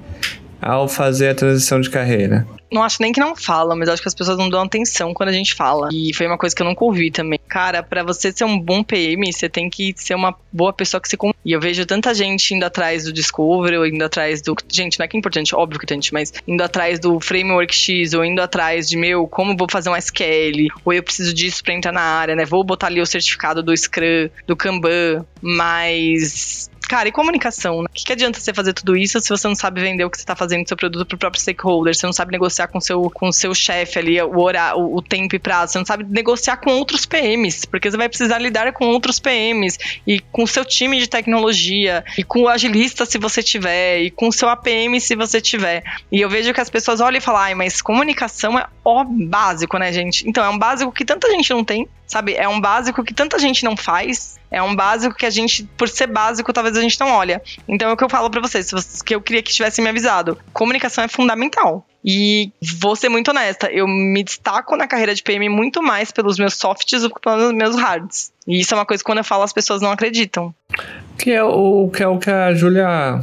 ao fazer a transição de carreira? Não acho nem que não falam, mas acho que as pessoas não dão atenção quando a gente fala. E foi uma coisa que eu nunca ouvi também. Cara, pra você ser um bom PM, você tem que ser uma boa pessoa que se. E eu vejo tanta gente indo atrás do Discovery, ou indo atrás do. Gente, não é que é importante, óbvio que é importante, mas indo atrás do Framework X, ou indo atrás de, meu, como vou fazer um SQL, ou eu preciso disso pra entrar na área, né? Vou botar ali o certificado do Scrum, do Kanban, mas. Cara, e comunicação? né? O que, que adianta você fazer tudo isso se você não sabe vender o que você está fazendo do seu produto pro próprio stakeholder? Você não sabe negociar com seu, o com seu chefe ali o, hora, o, o tempo e prazo? Você não sabe negociar com outros PMs, porque você vai precisar lidar com outros PMs e com o seu time de tecnologia e com o agilista se você tiver e com o seu APM se você tiver. E eu vejo que as pessoas olham e falam, ai, mas comunicação é ó básico, né, gente? Então, é um básico que tanta gente não tem, sabe? É um básico que tanta gente não faz. É um básico que a gente, por ser básico, talvez a gente não olha. Então é o que eu falo se vocês- que eu queria que tivessem me avisado. Comunicação é fundamental. E vou ser muito honesta, eu me destaco na carreira de PM muito mais pelos meus softs do que pelos meus hards. E isso é uma coisa que quando eu falo as pessoas não acreditam. Que é o que, é o que a Júlia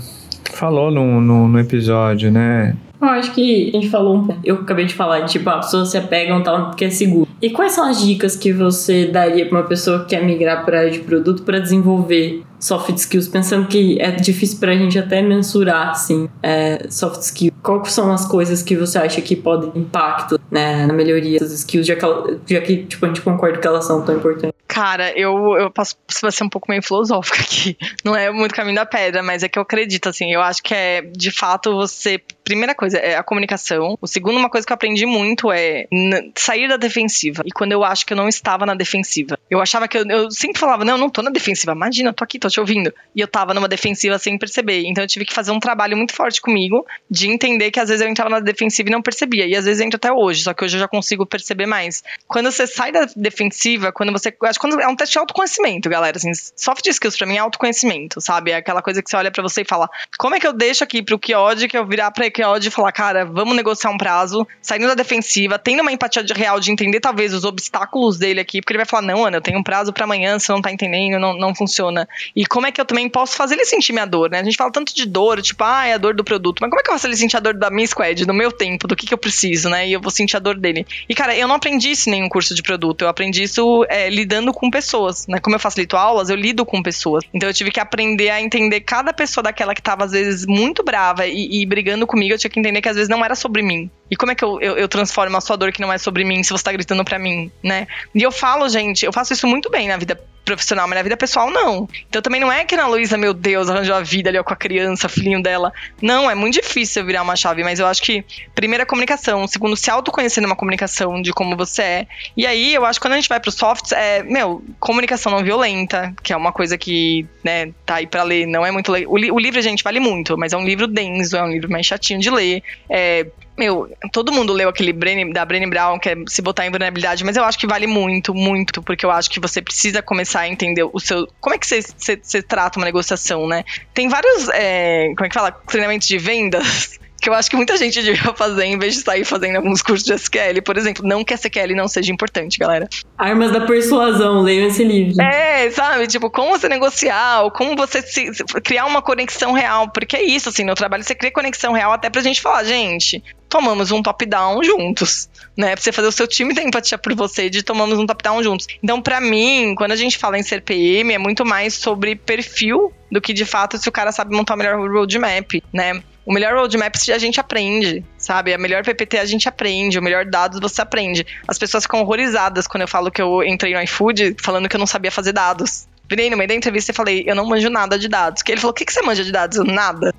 falou no, no, no episódio, né? Eu acho que a gente falou um pouco. Eu acabei de falar, tipo, as pessoas se apegam tal porque é seguro. E quais são as dicas que você daria pra uma pessoa que quer migrar pra área de produto pra desenvolver soft skills? Pensando que é difícil pra gente até mensurar, assim, é, soft skills. Quais são as coisas que você acha que podem impacto né, na melhoria das skills, já que, já que tipo, a gente concorda que elas são tão importantes? Cara, eu, eu posso vai ser um pouco meio filosófica aqui. (laughs) Não é muito caminho da pedra, mas é que eu acredito, assim. Eu acho que é, de fato, você. Primeira coisa é a comunicação. O segundo, uma coisa que eu aprendi muito é sair da defensiva. E quando eu acho que eu não estava na defensiva. Eu achava que eu, eu sempre falava, não, eu não tô na defensiva. Imagina, eu tô aqui, tô te ouvindo. E eu tava numa defensiva sem perceber. Então eu tive que fazer um trabalho muito forte comigo de entender que às vezes eu entrava na defensiva e não percebia. E às vezes eu entro até hoje, só que hoje eu já consigo perceber mais. Quando você sai da defensiva, quando você. Acho que é um teste de autoconhecimento, galera. Assim, soft skills pra mim é autoconhecimento, sabe? É aquela coisa que você olha pra você e fala: como é que eu deixo aqui pro Kiod que eu virar pra Kiod e falar, cara, vamos negociar um prazo, saindo da defensiva, tendo uma empatia de real de entender talvez os obstáculos dele aqui, porque ele vai falar: não, Ana, eu tenho um prazo pra amanhã, você não tá entendendo, não, não funciona. E como é que eu também posso fazer ele sentir minha dor, né? A gente fala tanto de dor, tipo, ah, é a dor do produto, mas como é que eu faço ele sentir a dor da minha squad, do meu tempo, do que, que eu preciso, né? E eu vou sentir a dor dele. E, cara, eu não aprendi isso em nenhum curso de produto, eu aprendi isso é, lidando com pessoas, né? Como eu facilito aulas, eu lido com pessoas. Então eu tive que aprender a entender cada pessoa daquela que tava, às vezes, muito brava e, e brigando comigo, eu tinha que entender que às vezes não era sobre mim. E como é que eu, eu, eu transformo a sua dor que não é sobre mim se você tá gritando pra mim, né? E eu falo, gente, eu faço isso muito bem na vida profissional, mas na vida pessoal não. Então também não é que a Ana Luísa, meu Deus, arranjou a vida ali ó, com a criança, filhinho dela. Não, é muito difícil virar uma chave, mas eu acho que, primeiro, a comunicação. Segundo, se autoconhecer numa comunicação de como você é. E aí, eu acho que quando a gente vai pro softs, é, meu, comunicação não violenta, que é uma coisa que, né, tá aí pra ler, não é muito. Le... O, li o livro, gente, vale muito, mas é um livro denso, é um livro mais chatinho de ler. É, meu, todo mundo leu aquele Brené, da Brené Brown, que é se botar em vulnerabilidade, mas eu acho que vale muito, muito, porque eu acho que você precisa começar a entender o seu. Como é que você, você, você trata uma negociação, né? Tem vários. É, como é que fala? Treinamentos de vendas (laughs) que eu acho que muita gente devia fazer em vez de sair fazendo alguns cursos de SQL, por exemplo. Não que SQL não seja importante, galera. Armas da persuasão, leiam esse livro. É, sabe? Tipo, como você negociar, como você se, criar uma conexão real. Porque é isso, assim, no trabalho você cria conexão real até pra gente falar, gente, tomamos um top-down juntos, né? Pra você fazer o seu time ter empatia por você de tomamos um top-down juntos. Então, para mim, quando a gente fala em ser PM, é muito mais sobre perfil do que de fato se o cara sabe montar o melhor roadmap, né? O melhor roadmap a gente aprende, sabe? A melhor PPT a gente aprende, o melhor dados você aprende. As pessoas ficam horrorizadas quando eu falo que eu entrei no iFood falando que eu não sabia fazer dados. Virei no meio da entrevista e falei, eu não manjo nada de dados. Que ele falou, o que, que você manja de dados? Nada.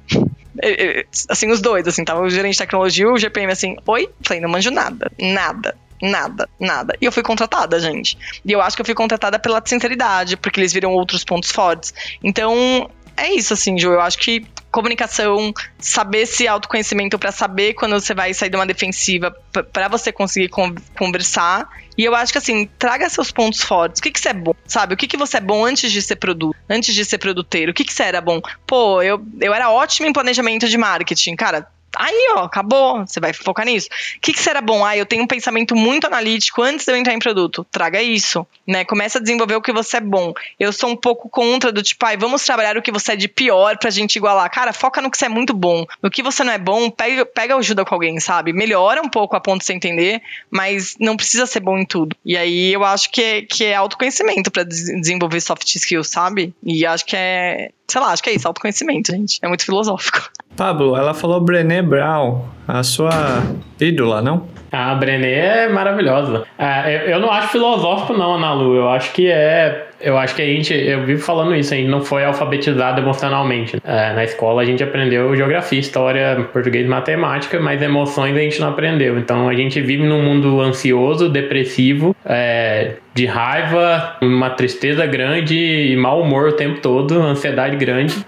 assim, os dois, assim, tava o gerente de tecnologia e o GPM assim, oi? Falei, não manjo nada, nada. Nada, nada. E eu fui contratada, gente. E eu acho que eu fui contratada pela sinceridade, porque eles viram outros pontos fortes. Então, é isso, assim, Ju. Eu acho que comunicação, saber esse autoconhecimento para saber quando você vai sair de uma defensiva, para você conseguir conversar. E eu acho que assim, traga seus pontos fortes. O que que você é bom, sabe? O que que você é bom antes de ser produto, antes de ser produteiro? O que que você era bom? Pô, eu, eu era ótimo em planejamento de marketing. Cara, Aí, ó, acabou. Você vai focar nisso. O que, que será bom? Ah, eu tenho um pensamento muito analítico antes de eu entrar em produto. Traga isso, né? Começa a desenvolver o que você é bom. Eu sou um pouco contra do tipo, ai, vamos trabalhar o que você é de pior pra gente igualar. Cara, foca no que você é muito bom. No que você não é bom, pega, pega ajuda com alguém, sabe? Melhora um pouco a ponto de você entender, mas não precisa ser bom em tudo. E aí eu acho que é, que é autoconhecimento para desenvolver soft skills, sabe? E acho que é, sei lá, acho que é isso, autoconhecimento, gente. É muito filosófico. Pablo, ela falou Brené Brown, a sua ídola, não? A Brené é maravilhosa. É, eu não acho filosófico não, Ana Lu. Eu acho que é eu acho que a gente, eu vivo falando isso, a gente não foi alfabetizado emocionalmente. É, na escola a gente aprendeu geografia, história, português matemática, mas emoções a gente não aprendeu. Então a gente vive num mundo ansioso, depressivo, é, de raiva, uma tristeza grande e mau humor o tempo todo, ansiedade grande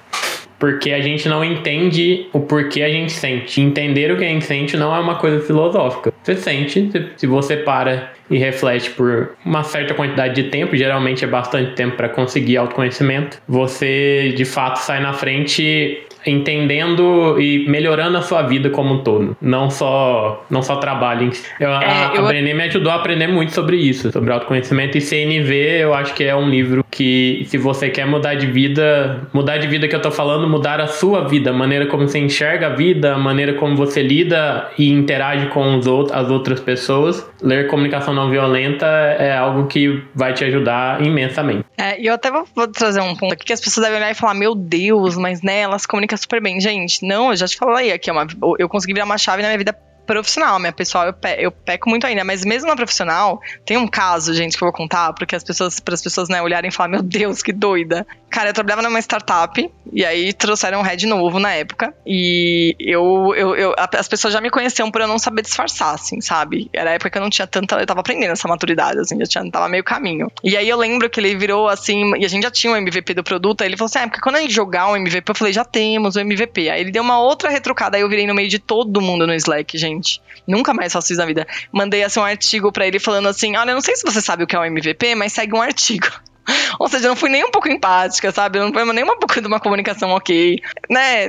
porque a gente não entende o porquê a gente sente. Entender o que a gente sente não é uma coisa filosófica. Você sente, se você para e reflete por uma certa quantidade de tempo, geralmente é bastante tempo para conseguir autoconhecimento, você de fato sai na frente entendendo e melhorando a sua vida como um todo, não só não só trabalho. Eu, é, a, eu... a Brené me ajudou a aprender muito sobre isso, sobre autoconhecimento e CNV, eu acho que é um livro que se você quer mudar de vida, mudar de vida que eu tô falando, mudar a sua vida, a maneira como você enxerga a vida, a maneira como você lida e interage com os outros, as outras pessoas, ler comunicação não violenta é algo que vai te ajudar imensamente. É, e eu até vou, vou, trazer um ponto aqui que as pessoas devem olhar e falar, meu Deus, mas né, elas comunicam super bem. Gente, não, eu já te falei aqui, é uma, eu consegui virar uma chave na minha vida profissional, minha pessoal, eu, pe eu peco muito ainda, mas mesmo na profissional, tem um caso, gente, que eu vou contar, porque as pessoas, para as pessoas, né, olharem e falar, meu Deus, que doida. Cara, eu trabalhava numa startup, e aí trouxeram um head novo na época, e eu, eu, eu, as pessoas já me conheciam por eu não saber disfarçar, assim, sabe? Era a época que eu não tinha tanta, eu tava aprendendo essa maturidade, assim, já tinha, tava meio caminho. E aí eu lembro que ele virou, assim, e a gente já tinha o um MVP do produto, aí ele falou assim, ah, porque quando a gente jogar o um MVP, eu falei, já temos o MVP. Aí ele deu uma outra retrucada, aí eu virei no meio de todo mundo no Slack, gente. Nunca mais faço isso na vida. Mandei assim um artigo para ele falando assim: olha, não sei se você sabe o que é um MVP, mas segue um artigo. (laughs) Ou seja, eu não fui nem um pouco empática, sabe? Eu não foi nem um pouco de uma comunicação ok, né?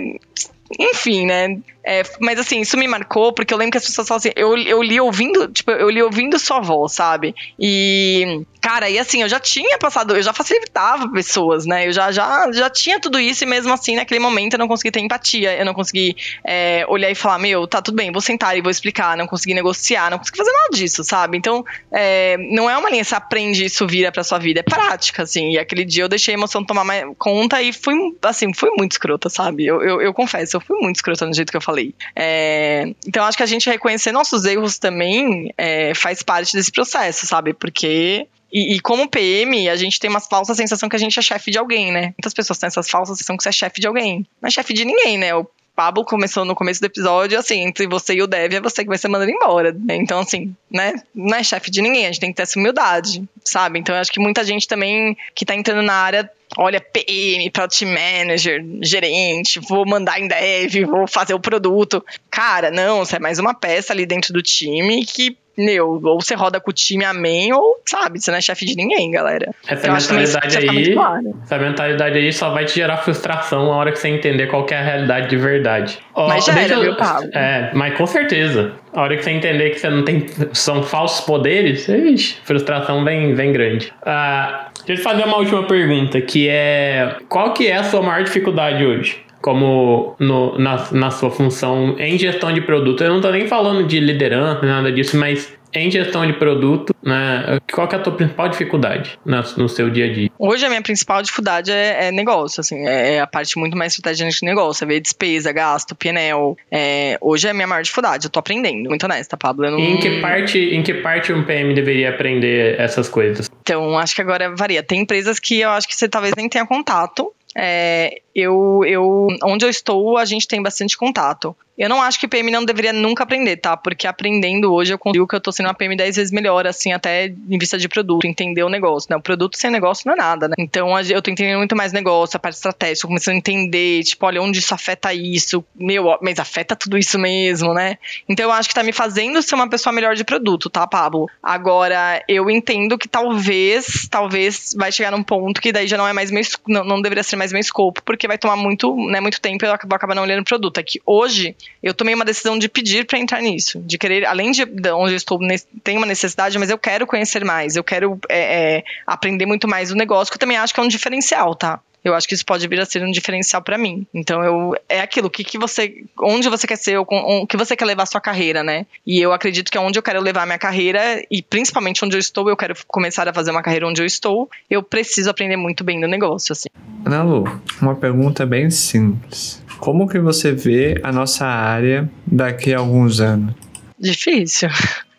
Enfim, né? É, mas assim, isso me marcou, porque eu lembro que as pessoas falam assim, eu, eu li ouvindo, tipo, eu li ouvindo sua voz, sabe? E, cara, e assim, eu já tinha passado, eu já facilitava pessoas, né? Eu já, já, já tinha tudo isso, e mesmo assim, naquele momento, eu não consegui ter empatia, eu não consegui é, olhar e falar, meu, tá tudo bem, vou sentar e vou explicar, não consegui negociar, não consegui fazer nada disso, sabe? Então, é, não é uma linha, você aprende isso vira pra sua vida, é prática, assim, e aquele dia eu deixei a emoção tomar conta e fui, assim, fui muito escrota, sabe? Eu, eu, eu confesso, eu fui muito escrota no jeito que eu falei. É, então, acho que a gente reconhecer nossos erros também é, faz parte desse processo, sabe? Porque E, e, como PM, a gente tem uma falsa sensação que a gente é chefe de alguém, né? Muitas pessoas têm essa falsa sensação que você é chefe de alguém. Não é chefe de ninguém, né? O Pablo começou no começo do episódio, assim, entre você e o Dev, é você que vai ser mandado embora. Né? Então, assim, né? Não é chefe de ninguém, a gente tem que ter essa humildade, sabe? Então, eu acho que muita gente também que tá entrando na área olha, PM, Product Manager, gerente, vou mandar em dev, vou fazer o produto. Cara, não, você é mais uma peça ali dentro do time que meu, ou você roda com o time amém, ou, sabe, você não é chefe de ninguém, galera. Essa eu mentalidade aí, essa mentalidade aí só vai te gerar frustração na hora que você entender qual é a realidade de verdade. Ó, mas já era, viu, Pablo? É, mas com certeza. A hora que você entender que você não tem, são falsos poderes, ixi, frustração vem, vem grande. Ah, deixa eu fazer uma última pergunta, que é, qual que é a sua maior dificuldade hoje? Como no, na, na sua função em gestão de produto. Eu não estou nem falando de liderança, nada disso, mas em gestão de produto, né? Qual que é a tua principal dificuldade no seu dia a dia? Hoje a minha principal dificuldade é, é negócio, assim, é, é a parte muito mais estratégica de negócio, é ver despesa, gasto, PNL. É, hoje é a minha maior dificuldade, eu tô aprendendo, muito honesta, Pablo. Não... em que parte, em que parte um PM deveria aprender essas coisas? Então, acho que agora varia. Tem empresas que eu acho que você talvez nem tenha contato, é, eu, eu, onde eu estou, a gente tem bastante contato. Eu não acho que PM não deveria nunca aprender, tá? Porque aprendendo hoje eu consigo que eu tô sendo uma PM 10 vezes melhor, assim, até em vista de produto, entender o negócio, né? O produto sem negócio não é nada, né? Então eu tô entendendo muito mais negócio, a parte estratégica, começando a entender, tipo, olha, onde isso afeta isso, meu, mas afeta tudo isso mesmo, né? Então eu acho que tá me fazendo ser uma pessoa melhor de produto, tá, Pablo? Agora, eu entendo que talvez, talvez vai chegar num ponto que daí já não é mais meu, não, não deveria ser mais meu escopo, porque vai tomar muito, né, muito tempo e eu vou acabar não olhando o produto. É que hoje eu tomei uma decisão de pedir para entrar nisso, de querer, além de, de onde eu estou, tem uma necessidade, mas eu quero conhecer mais, eu quero é, é, aprender muito mais do negócio, que eu também acho que é um diferencial, tá? Eu acho que isso pode vir a ser um diferencial para mim. Então eu é aquilo, que, que você, onde você quer ser, o que você quer levar a sua carreira, né? E eu acredito que onde eu quero levar a minha carreira e principalmente onde eu estou, eu quero começar a fazer uma carreira onde eu estou. Eu preciso aprender muito bem do negócio, assim. Ana Lu, uma pergunta bem simples. Como que você vê a nossa área daqui a alguns anos? Difícil.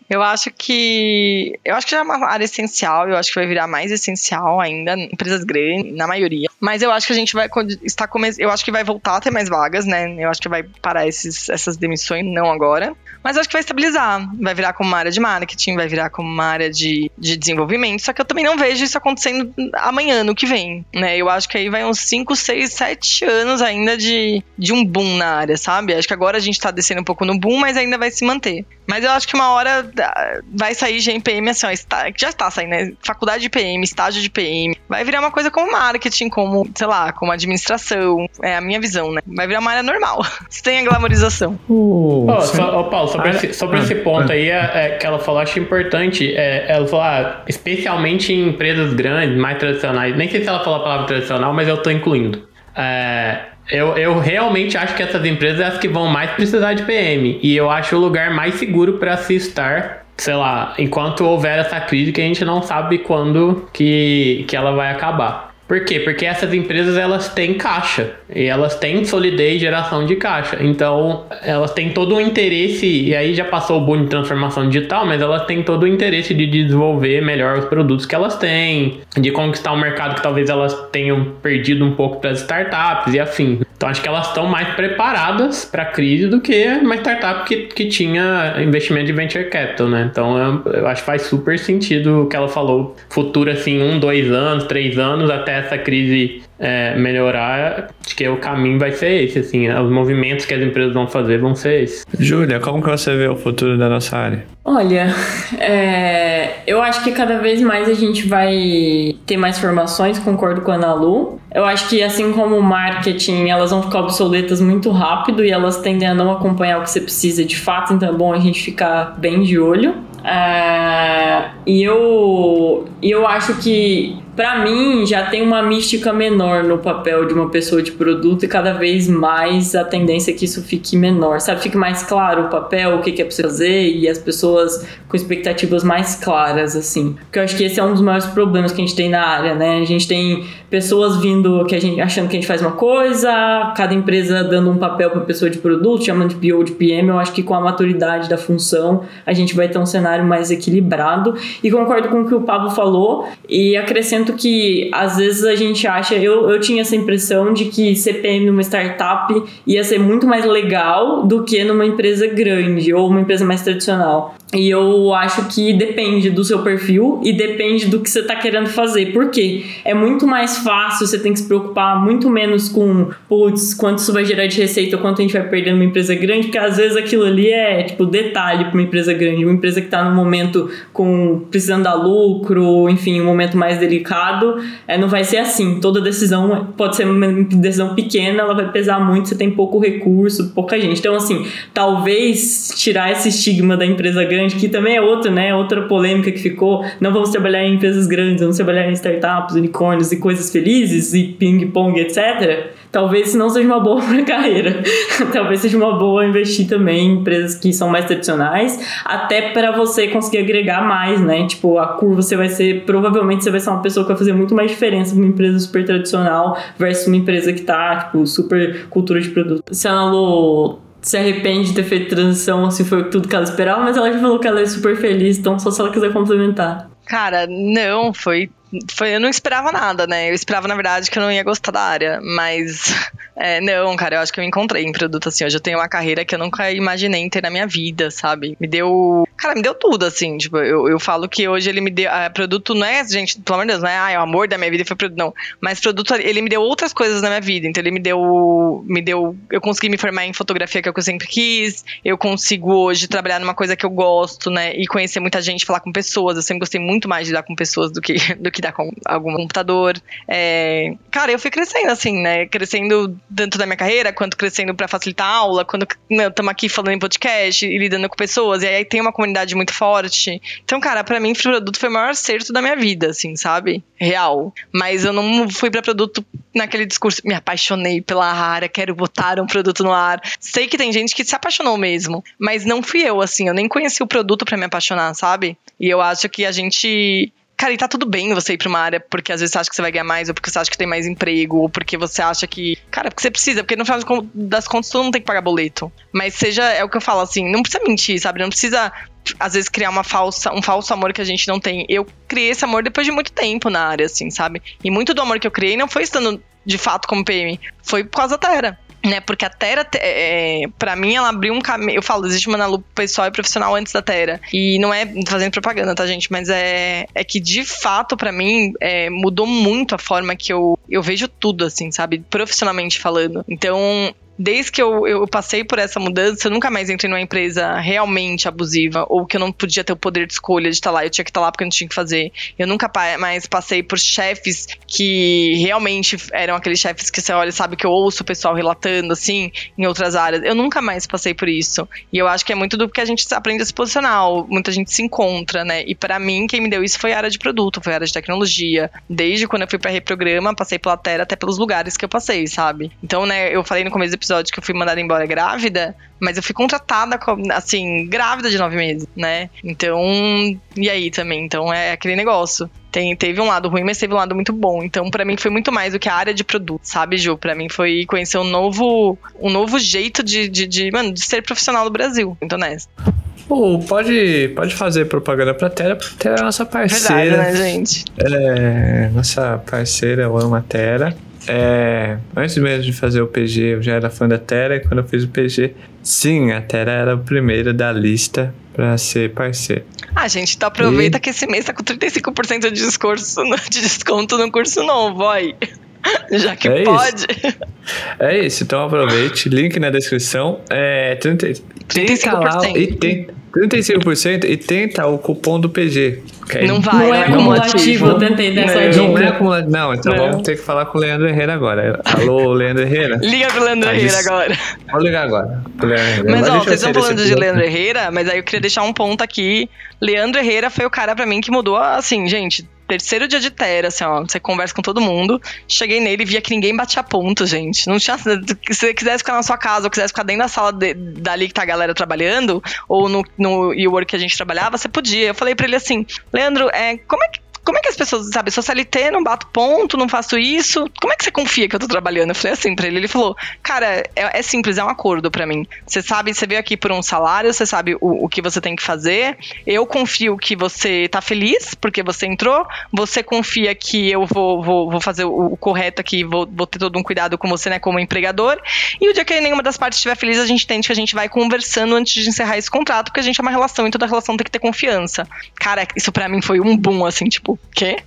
Eu acho que. Eu acho que já é uma área essencial, eu acho que vai virar mais essencial ainda, empresas grandes, na maioria. Mas eu acho que a gente vai estar come... Eu acho que vai voltar a ter mais vagas, né? Eu acho que vai parar esses, essas demissões, não agora. Mas eu acho que vai estabilizar. Vai virar como uma área de marketing, vai virar como uma área de, de desenvolvimento. Só que eu também não vejo isso acontecendo amanhã, no que vem. Né? Eu acho que aí vai uns 5, 6, 7 anos ainda de, de um boom na área, sabe? Acho que agora a gente tá descendo um pouco no boom, mas ainda vai se manter. Mas eu acho que uma hora vai sair GMPM assim, ó, está, já está saindo, né? Faculdade de PM, estágio de PM. Vai virar uma coisa como marketing, como, sei lá, como administração. É a minha visão, né? Vai virar uma área normal, (laughs) sem a glamorização. Uh, oh, só, oh, Paulo, sobre, esse, sobre ah, esse ponto ah, aí é, é, que ela falou, acho importante. É, ela falou, ah, especialmente em empresas grandes, mais tradicionais. Nem sei se ela falou a palavra tradicional, mas eu tô incluindo. É, eu, eu realmente acho que essas empresas são as que vão mais precisar de PM. E eu acho o lugar mais seguro para se estar, sei lá, enquanto houver essa crise que a gente não sabe quando que, que ela vai acabar. Por quê? Porque essas empresas elas têm caixa e elas têm solidez e geração de caixa. Então, elas têm todo o interesse, e aí já passou o boom de transformação digital, mas elas têm todo o interesse de desenvolver melhor os produtos que elas têm, de conquistar um mercado que talvez elas tenham perdido um pouco para as startups e afim. Então, acho que elas estão mais preparadas para a crise do que uma startup que, que tinha investimento de venture capital, né? Então, eu, eu acho que faz super sentido o que ela falou, futuro assim, um, dois anos, três anos, até essa crise é, melhorar, acho que o caminho vai ser esse, assim, os movimentos que as empresas vão fazer vão ser esses. Júlia, como que você vê o futuro da nossa área? Olha, (laughs) é, eu acho que cada vez mais a gente vai ter mais formações, concordo com a Ana Lu. Eu acho que assim como o marketing, elas vão ficar obsoletas muito rápido e elas tendem a não acompanhar o que você precisa de fato, então é bom a gente ficar bem de olho. É, e eu, eu acho que para mim já tem uma mística menor no papel de uma pessoa de produto e cada vez mais a tendência é que isso fique menor, sabe? Fique mais claro o papel, o que, que é preciso fazer e as pessoas com expectativas mais claras, assim. Porque eu acho que esse é um dos maiores problemas que a gente tem na área, né? A gente tem pessoas vindo que a gente achando que a gente faz uma coisa, cada empresa dando um papel para pessoa de produto, chamando de PO de PM. Eu acho que com a maturidade da função a gente vai ter um cenário mais equilibrado. E concordo com o que o Pablo falou e acrescento que às vezes a gente acha, eu, eu tinha essa impressão de que CPM numa startup ia ser muito mais legal do que numa empresa grande ou uma empresa mais tradicional. E eu acho que depende do seu perfil e depende do que você está querendo fazer. Por quê? É muito mais fácil, você tem que se preocupar muito menos com, putz, quanto isso vai gerar de receita quanto a gente vai perder numa empresa grande, porque às vezes aquilo ali é, tipo, detalhe para uma empresa grande. Uma empresa que está no momento com precisando dar lucro, enfim, um momento mais delicado, é, não vai ser assim. Toda decisão pode ser uma decisão pequena, ela vai pesar muito, você tem pouco recurso, pouca gente. Então, assim, talvez tirar esse estigma da empresa grande grande, que também é outra, né? Outra polêmica que ficou. Não vamos trabalhar em empresas grandes, vamos trabalhar em startups, unicórnios e coisas felizes e ping-pong, etc. Talvez não seja uma boa (laughs) para carreira. Talvez seja uma boa investir também em empresas que são mais tradicionais, até para você conseguir agregar mais, né? Tipo, a curva você vai ser, provavelmente você vai ser uma pessoa que vai fazer muito mais diferença numa empresa super tradicional versus uma empresa que tá, tipo, super cultura de produto. Se a se arrepende de ter feito transição, se foi tudo que ela esperava, mas ela já falou que ela é super feliz, então só se ela quiser complementar. Cara, não, foi foi, eu não esperava nada, né? Eu esperava, na verdade, que eu não ia gostar da área. Mas, é, não, cara, eu acho que eu me encontrei em produto, assim. Hoje eu tenho uma carreira que eu nunca imaginei ter na minha vida, sabe? Me deu. Cara, me deu tudo, assim. Tipo, eu, eu falo que hoje ele me deu. É, produto não é, gente, pelo amor de Deus, não é, é o amor da minha vida foi produto, não. Mas produto, ele me deu outras coisas na minha vida. Então, ele me deu. Me deu. Eu consegui me formar em fotografia que eu sempre quis. Eu consigo hoje trabalhar numa coisa que eu gosto, né? E conhecer muita gente, falar com pessoas. Eu sempre gostei muito mais de lidar com pessoas do que, (laughs) do que lidar com algum computador. É, cara, eu fui crescendo assim, né? Crescendo dentro da minha carreira, quanto crescendo para facilitar a aula, quando estamos aqui falando em podcast e lidando com pessoas, e aí tem uma comunidade muito forte. Então, cara, para mim, produto foi o maior acerto da minha vida, assim, sabe? Real. Mas eu não fui para produto naquele discurso, me apaixonei pela área, quero botar um produto no ar. Sei que tem gente que se apaixonou mesmo, mas não fui eu, assim, eu nem conheci o produto para me apaixonar, sabe? E eu acho que a gente Cara, e tá tudo bem você ir pra uma área porque às vezes você acha que você vai ganhar mais, ou porque você acha que tem mais emprego, ou porque você acha que. Cara, porque você precisa, porque no final das contas todo mundo tem que pagar boleto. Mas seja, é o que eu falo assim, não precisa mentir, sabe? Não precisa às vezes criar uma falsa, um falso amor que a gente não tem. Eu criei esse amor depois de muito tempo na área, assim, sabe? E muito do amor que eu criei não foi estando de fato como PM, foi por causa da Terra né? Porque a Terra, é, para mim, ela abriu um caminho. Eu falo, existe uma Nalu pessoal e profissional antes da Terra. E não é fazendo propaganda, tá, gente? Mas é, é que, de fato, para mim, é, mudou muito a forma que eu, eu vejo tudo, assim, sabe? Profissionalmente falando. Então, desde que eu, eu passei por essa mudança, eu nunca mais entrei numa empresa realmente abusiva, ou que eu não podia ter o poder de escolha de estar lá, eu tinha que estar lá porque eu não tinha que fazer. Eu nunca mais passei por chefes que realmente eram aqueles chefes que você olha, sabe, que eu ouço o pessoal relatando, assim, em outras áreas. Eu nunca mais passei por isso. E eu acho que é muito do que a gente aprende a se posicionar, muita gente se encontra, né? E para mim, quem me deu isso foi a área de produto, foi a área de tecnologia. Desde quando eu fui pra Reprograma, passei pela Terra até pelos lugares que eu passei, sabe? Então, né, eu falei no começo do episódio que eu fui mandada embora grávida, mas eu fui contratada, assim, grávida de nove meses, né? Então, e aí também? Então é aquele negócio. Tem, teve um lado ruim, mas teve um lado muito bom. Então, para mim, foi muito mais do que a área de produto, sabe, Ju? Pra mim foi conhecer um novo, um novo jeito de, de, de, mano, de ser profissional do Brasil. Muito honesto. Oh, pode, pode fazer propaganda pra Terra, porque Terra é a nossa parceira. Verdade, né, gente? É, nossa parceira, eu amo a Terra. É, antes mesmo de fazer o PG, eu já era fã da Terra, e quando eu fiz o PG, sim, a Terra era o primeiro da lista para ser parceiro. Ah, gente, então aproveita e... que esse mês tá com 35% de, discurso, (laughs) de desconto no curso novo, vai. (laughs) Já que é pode. Isso. É isso, então aproveite. Link na descrição. É 30, 35%. Lá, e tem, 35% e tenta o cupom do PG. Não vai, não é acumulativo, eu tentei dessa não, é acumulativo, não, então não. vamos ter que falar com o Leandro Herrera agora. Alô, Leandro Herrera? Liga pro Leandro Herrera agora. Vou ligar agora. Leandro mas, ó, vocês estão falando de Leandro Herrera, mas aí eu queria deixar um ponto aqui. Leandro Herrera foi o cara pra mim que mudou, assim, gente, terceiro dia de Terra, assim, ó, você conversa com todo mundo. Cheguei nele e via que ninguém batia ponto, gente. Não tinha. Se você quisesse ficar na sua casa ou quisesse ficar dentro da sala de, dali que tá a galera trabalhando, ou no, no e-work que a gente trabalhava, você podia. Eu falei pra ele assim, Leandro, é, como é que como é que as pessoas, sabe, sou CLT, não bato ponto, não faço isso. Como é que você confia que eu tô trabalhando? Eu falei assim pra ele. Ele falou, cara, é, é simples, é um acordo para mim. Você sabe, você veio aqui por um salário, você sabe o, o que você tem que fazer. Eu confio que você tá feliz porque você entrou. Você confia que eu vou, vou, vou fazer o, o correto aqui, vou, vou ter todo um cuidado com você, né, como empregador. E o dia que nenhuma das partes estiver feliz, a gente entende que a gente vai conversando antes de encerrar esse contrato, porque a gente é uma relação e toda relação tem que ter confiança. Cara, isso para mim foi um boom, assim, tipo, quê?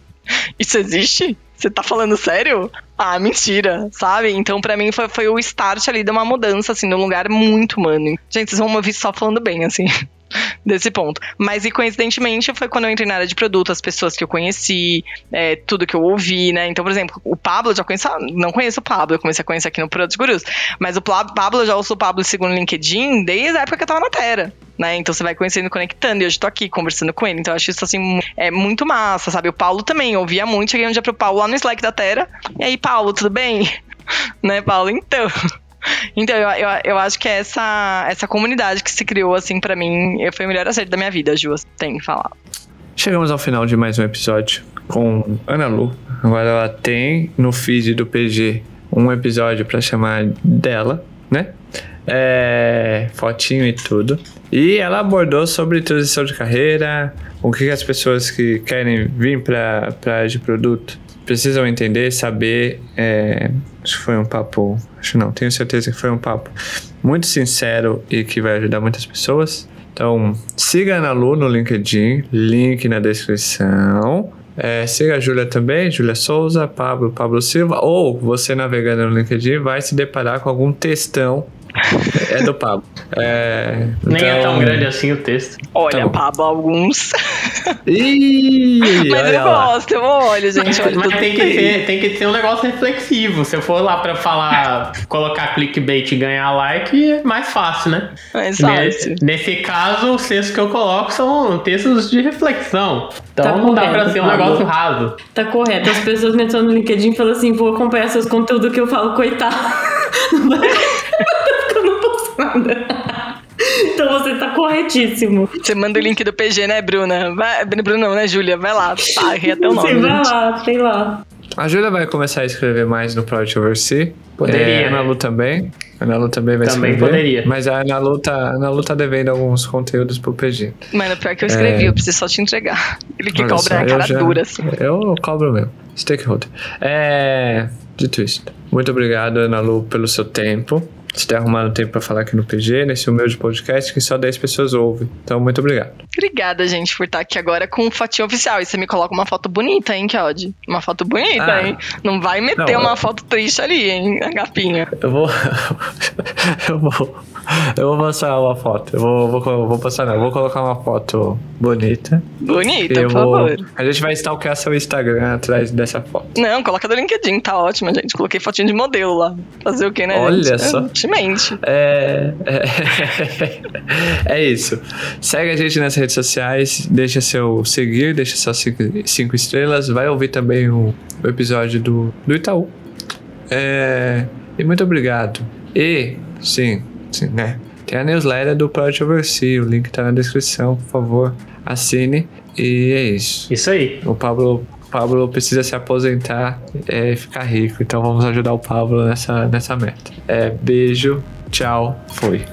Isso existe? Você tá falando sério? Ah, mentira, sabe? Então, para mim, foi, foi o start ali de uma mudança, assim, num lugar muito humano. Gente, vocês vão me ouvir só falando bem, assim desse ponto. Mas e coincidentemente foi quando eu entrei na área de produto, as pessoas que eu conheci, é, tudo que eu ouvi, né? Então, por exemplo, o Pablo já conheço, não conheço o Pablo, eu comecei a conhecer aqui no Produtos Gurus, mas o Pablo já ouço o Pablo segundo o LinkedIn desde a época que eu tava na Terra. Né? Então você vai conhecendo, conectando, e hoje tô aqui conversando com ele. Então eu acho isso assim é muito massa, sabe? O Paulo também, ouvia muito, cheguei um dia pro Paulo lá no Slack da Terra. E aí, Paulo, tudo bem? (laughs) né, Paulo? Então. (laughs) Então, eu, eu, eu, acho que essa, essa comunidade que se criou, assim, para mim, foi o melhor acerto da minha vida, Ju, tem que falar. Chegamos ao final de mais um episódio com Ana Lu. Agora ela tem no feed do PG um episódio para chamar dela, né? É, fotinho e tudo. E ela abordou sobre transição de carreira, o que as pessoas que querem vir para a área de produto precisam entender, saber. É, acho que foi um papo. Acho não, tenho certeza que foi um papo muito sincero e que vai ajudar muitas pessoas. Então, siga a Ana Lu no LinkedIn, link na descrição. É, siga a Júlia também, Júlia Souza, Pablo, Pablo Silva. Ou você navegando no LinkedIn vai se deparar com algum textão é do Pablo. É, Nem então... é tão grande assim o texto. Olha, tá Pablo, alguns. (laughs) Ih, Mas eu lá. gosto, eu olho, gente. Olha Mas tem que, ter, tem que ser um negócio reflexivo. Se eu for lá pra falar, colocar clickbait e ganhar like, é mais fácil, né? Exato. Nesse, nesse caso, os textos que eu coloco são textos de reflexão. Então tá não correto, dá pra ser um Pablo. negócio raso. Tá correto. As pessoas me entram no LinkedIn e falam assim: vou acompanhar seus conteúdos que eu falo, coitado. (laughs) nada. (laughs) Então você tá corretíssimo. Você manda o link do PG, né, Bruna? Vai, Bruna não, né, Júlia? Vai lá, tá, até o nome. Você vai lá, sei lá. A Júlia vai começar a escrever mais no Project Oversee. Poderia. É, a Ana Lu também. A Ana Lu também vai também escrever. poderia. Mas a Ana Lu, tá, a Ana Lu tá devendo alguns conteúdos pro PG. Mano, pior que eu escrevi, é... eu preciso só te entregar. Ele que Olha cobra só, a cara já, dura, assim. Eu cobro mesmo. Stakeholder. É... Dito isso, muito obrigado, Ana Lu, pelo seu tempo você ter arrumado tempo para falar aqui no PG, nesse humilde podcast que só 10 pessoas ouvem. Então, muito obrigado. Obrigada, gente, por estar aqui agora com fotinho oficial. E você me coloca uma foto bonita, hein, Kiod? Uma foto bonita, ah, hein? Não vai meter não, uma eu... foto triste ali, hein, Agapinha. (laughs) Eu vou. eu vou. Eu vou passar uma foto. Eu vou, vou, vou passar, não. Eu vou colocar uma foto bonita. Bonita, por vou, favor. A gente vai stalkear seu Instagram atrás dessa foto. Não, coloca do LinkedIn, tá ótimo, gente. Coloquei fotinho de modelo lá. Fazer o quê, né? Olha gente? só. Ultimamente. É, é, (laughs) é isso. Segue a gente nas redes sociais, deixa seu seguir, deixa suas cinco, cinco estrelas. Vai ouvir também o, o episódio do, do Itaú. É, e muito obrigado. E, sim, sim, né? Tem a newsletter do Project Oversee, o link tá na descrição, por favor, assine. E é isso. Isso aí. O Pablo Pablo precisa se aposentar é, e ficar rico. Então vamos ajudar o Pablo nessa, nessa meta. É, beijo, tchau, fui.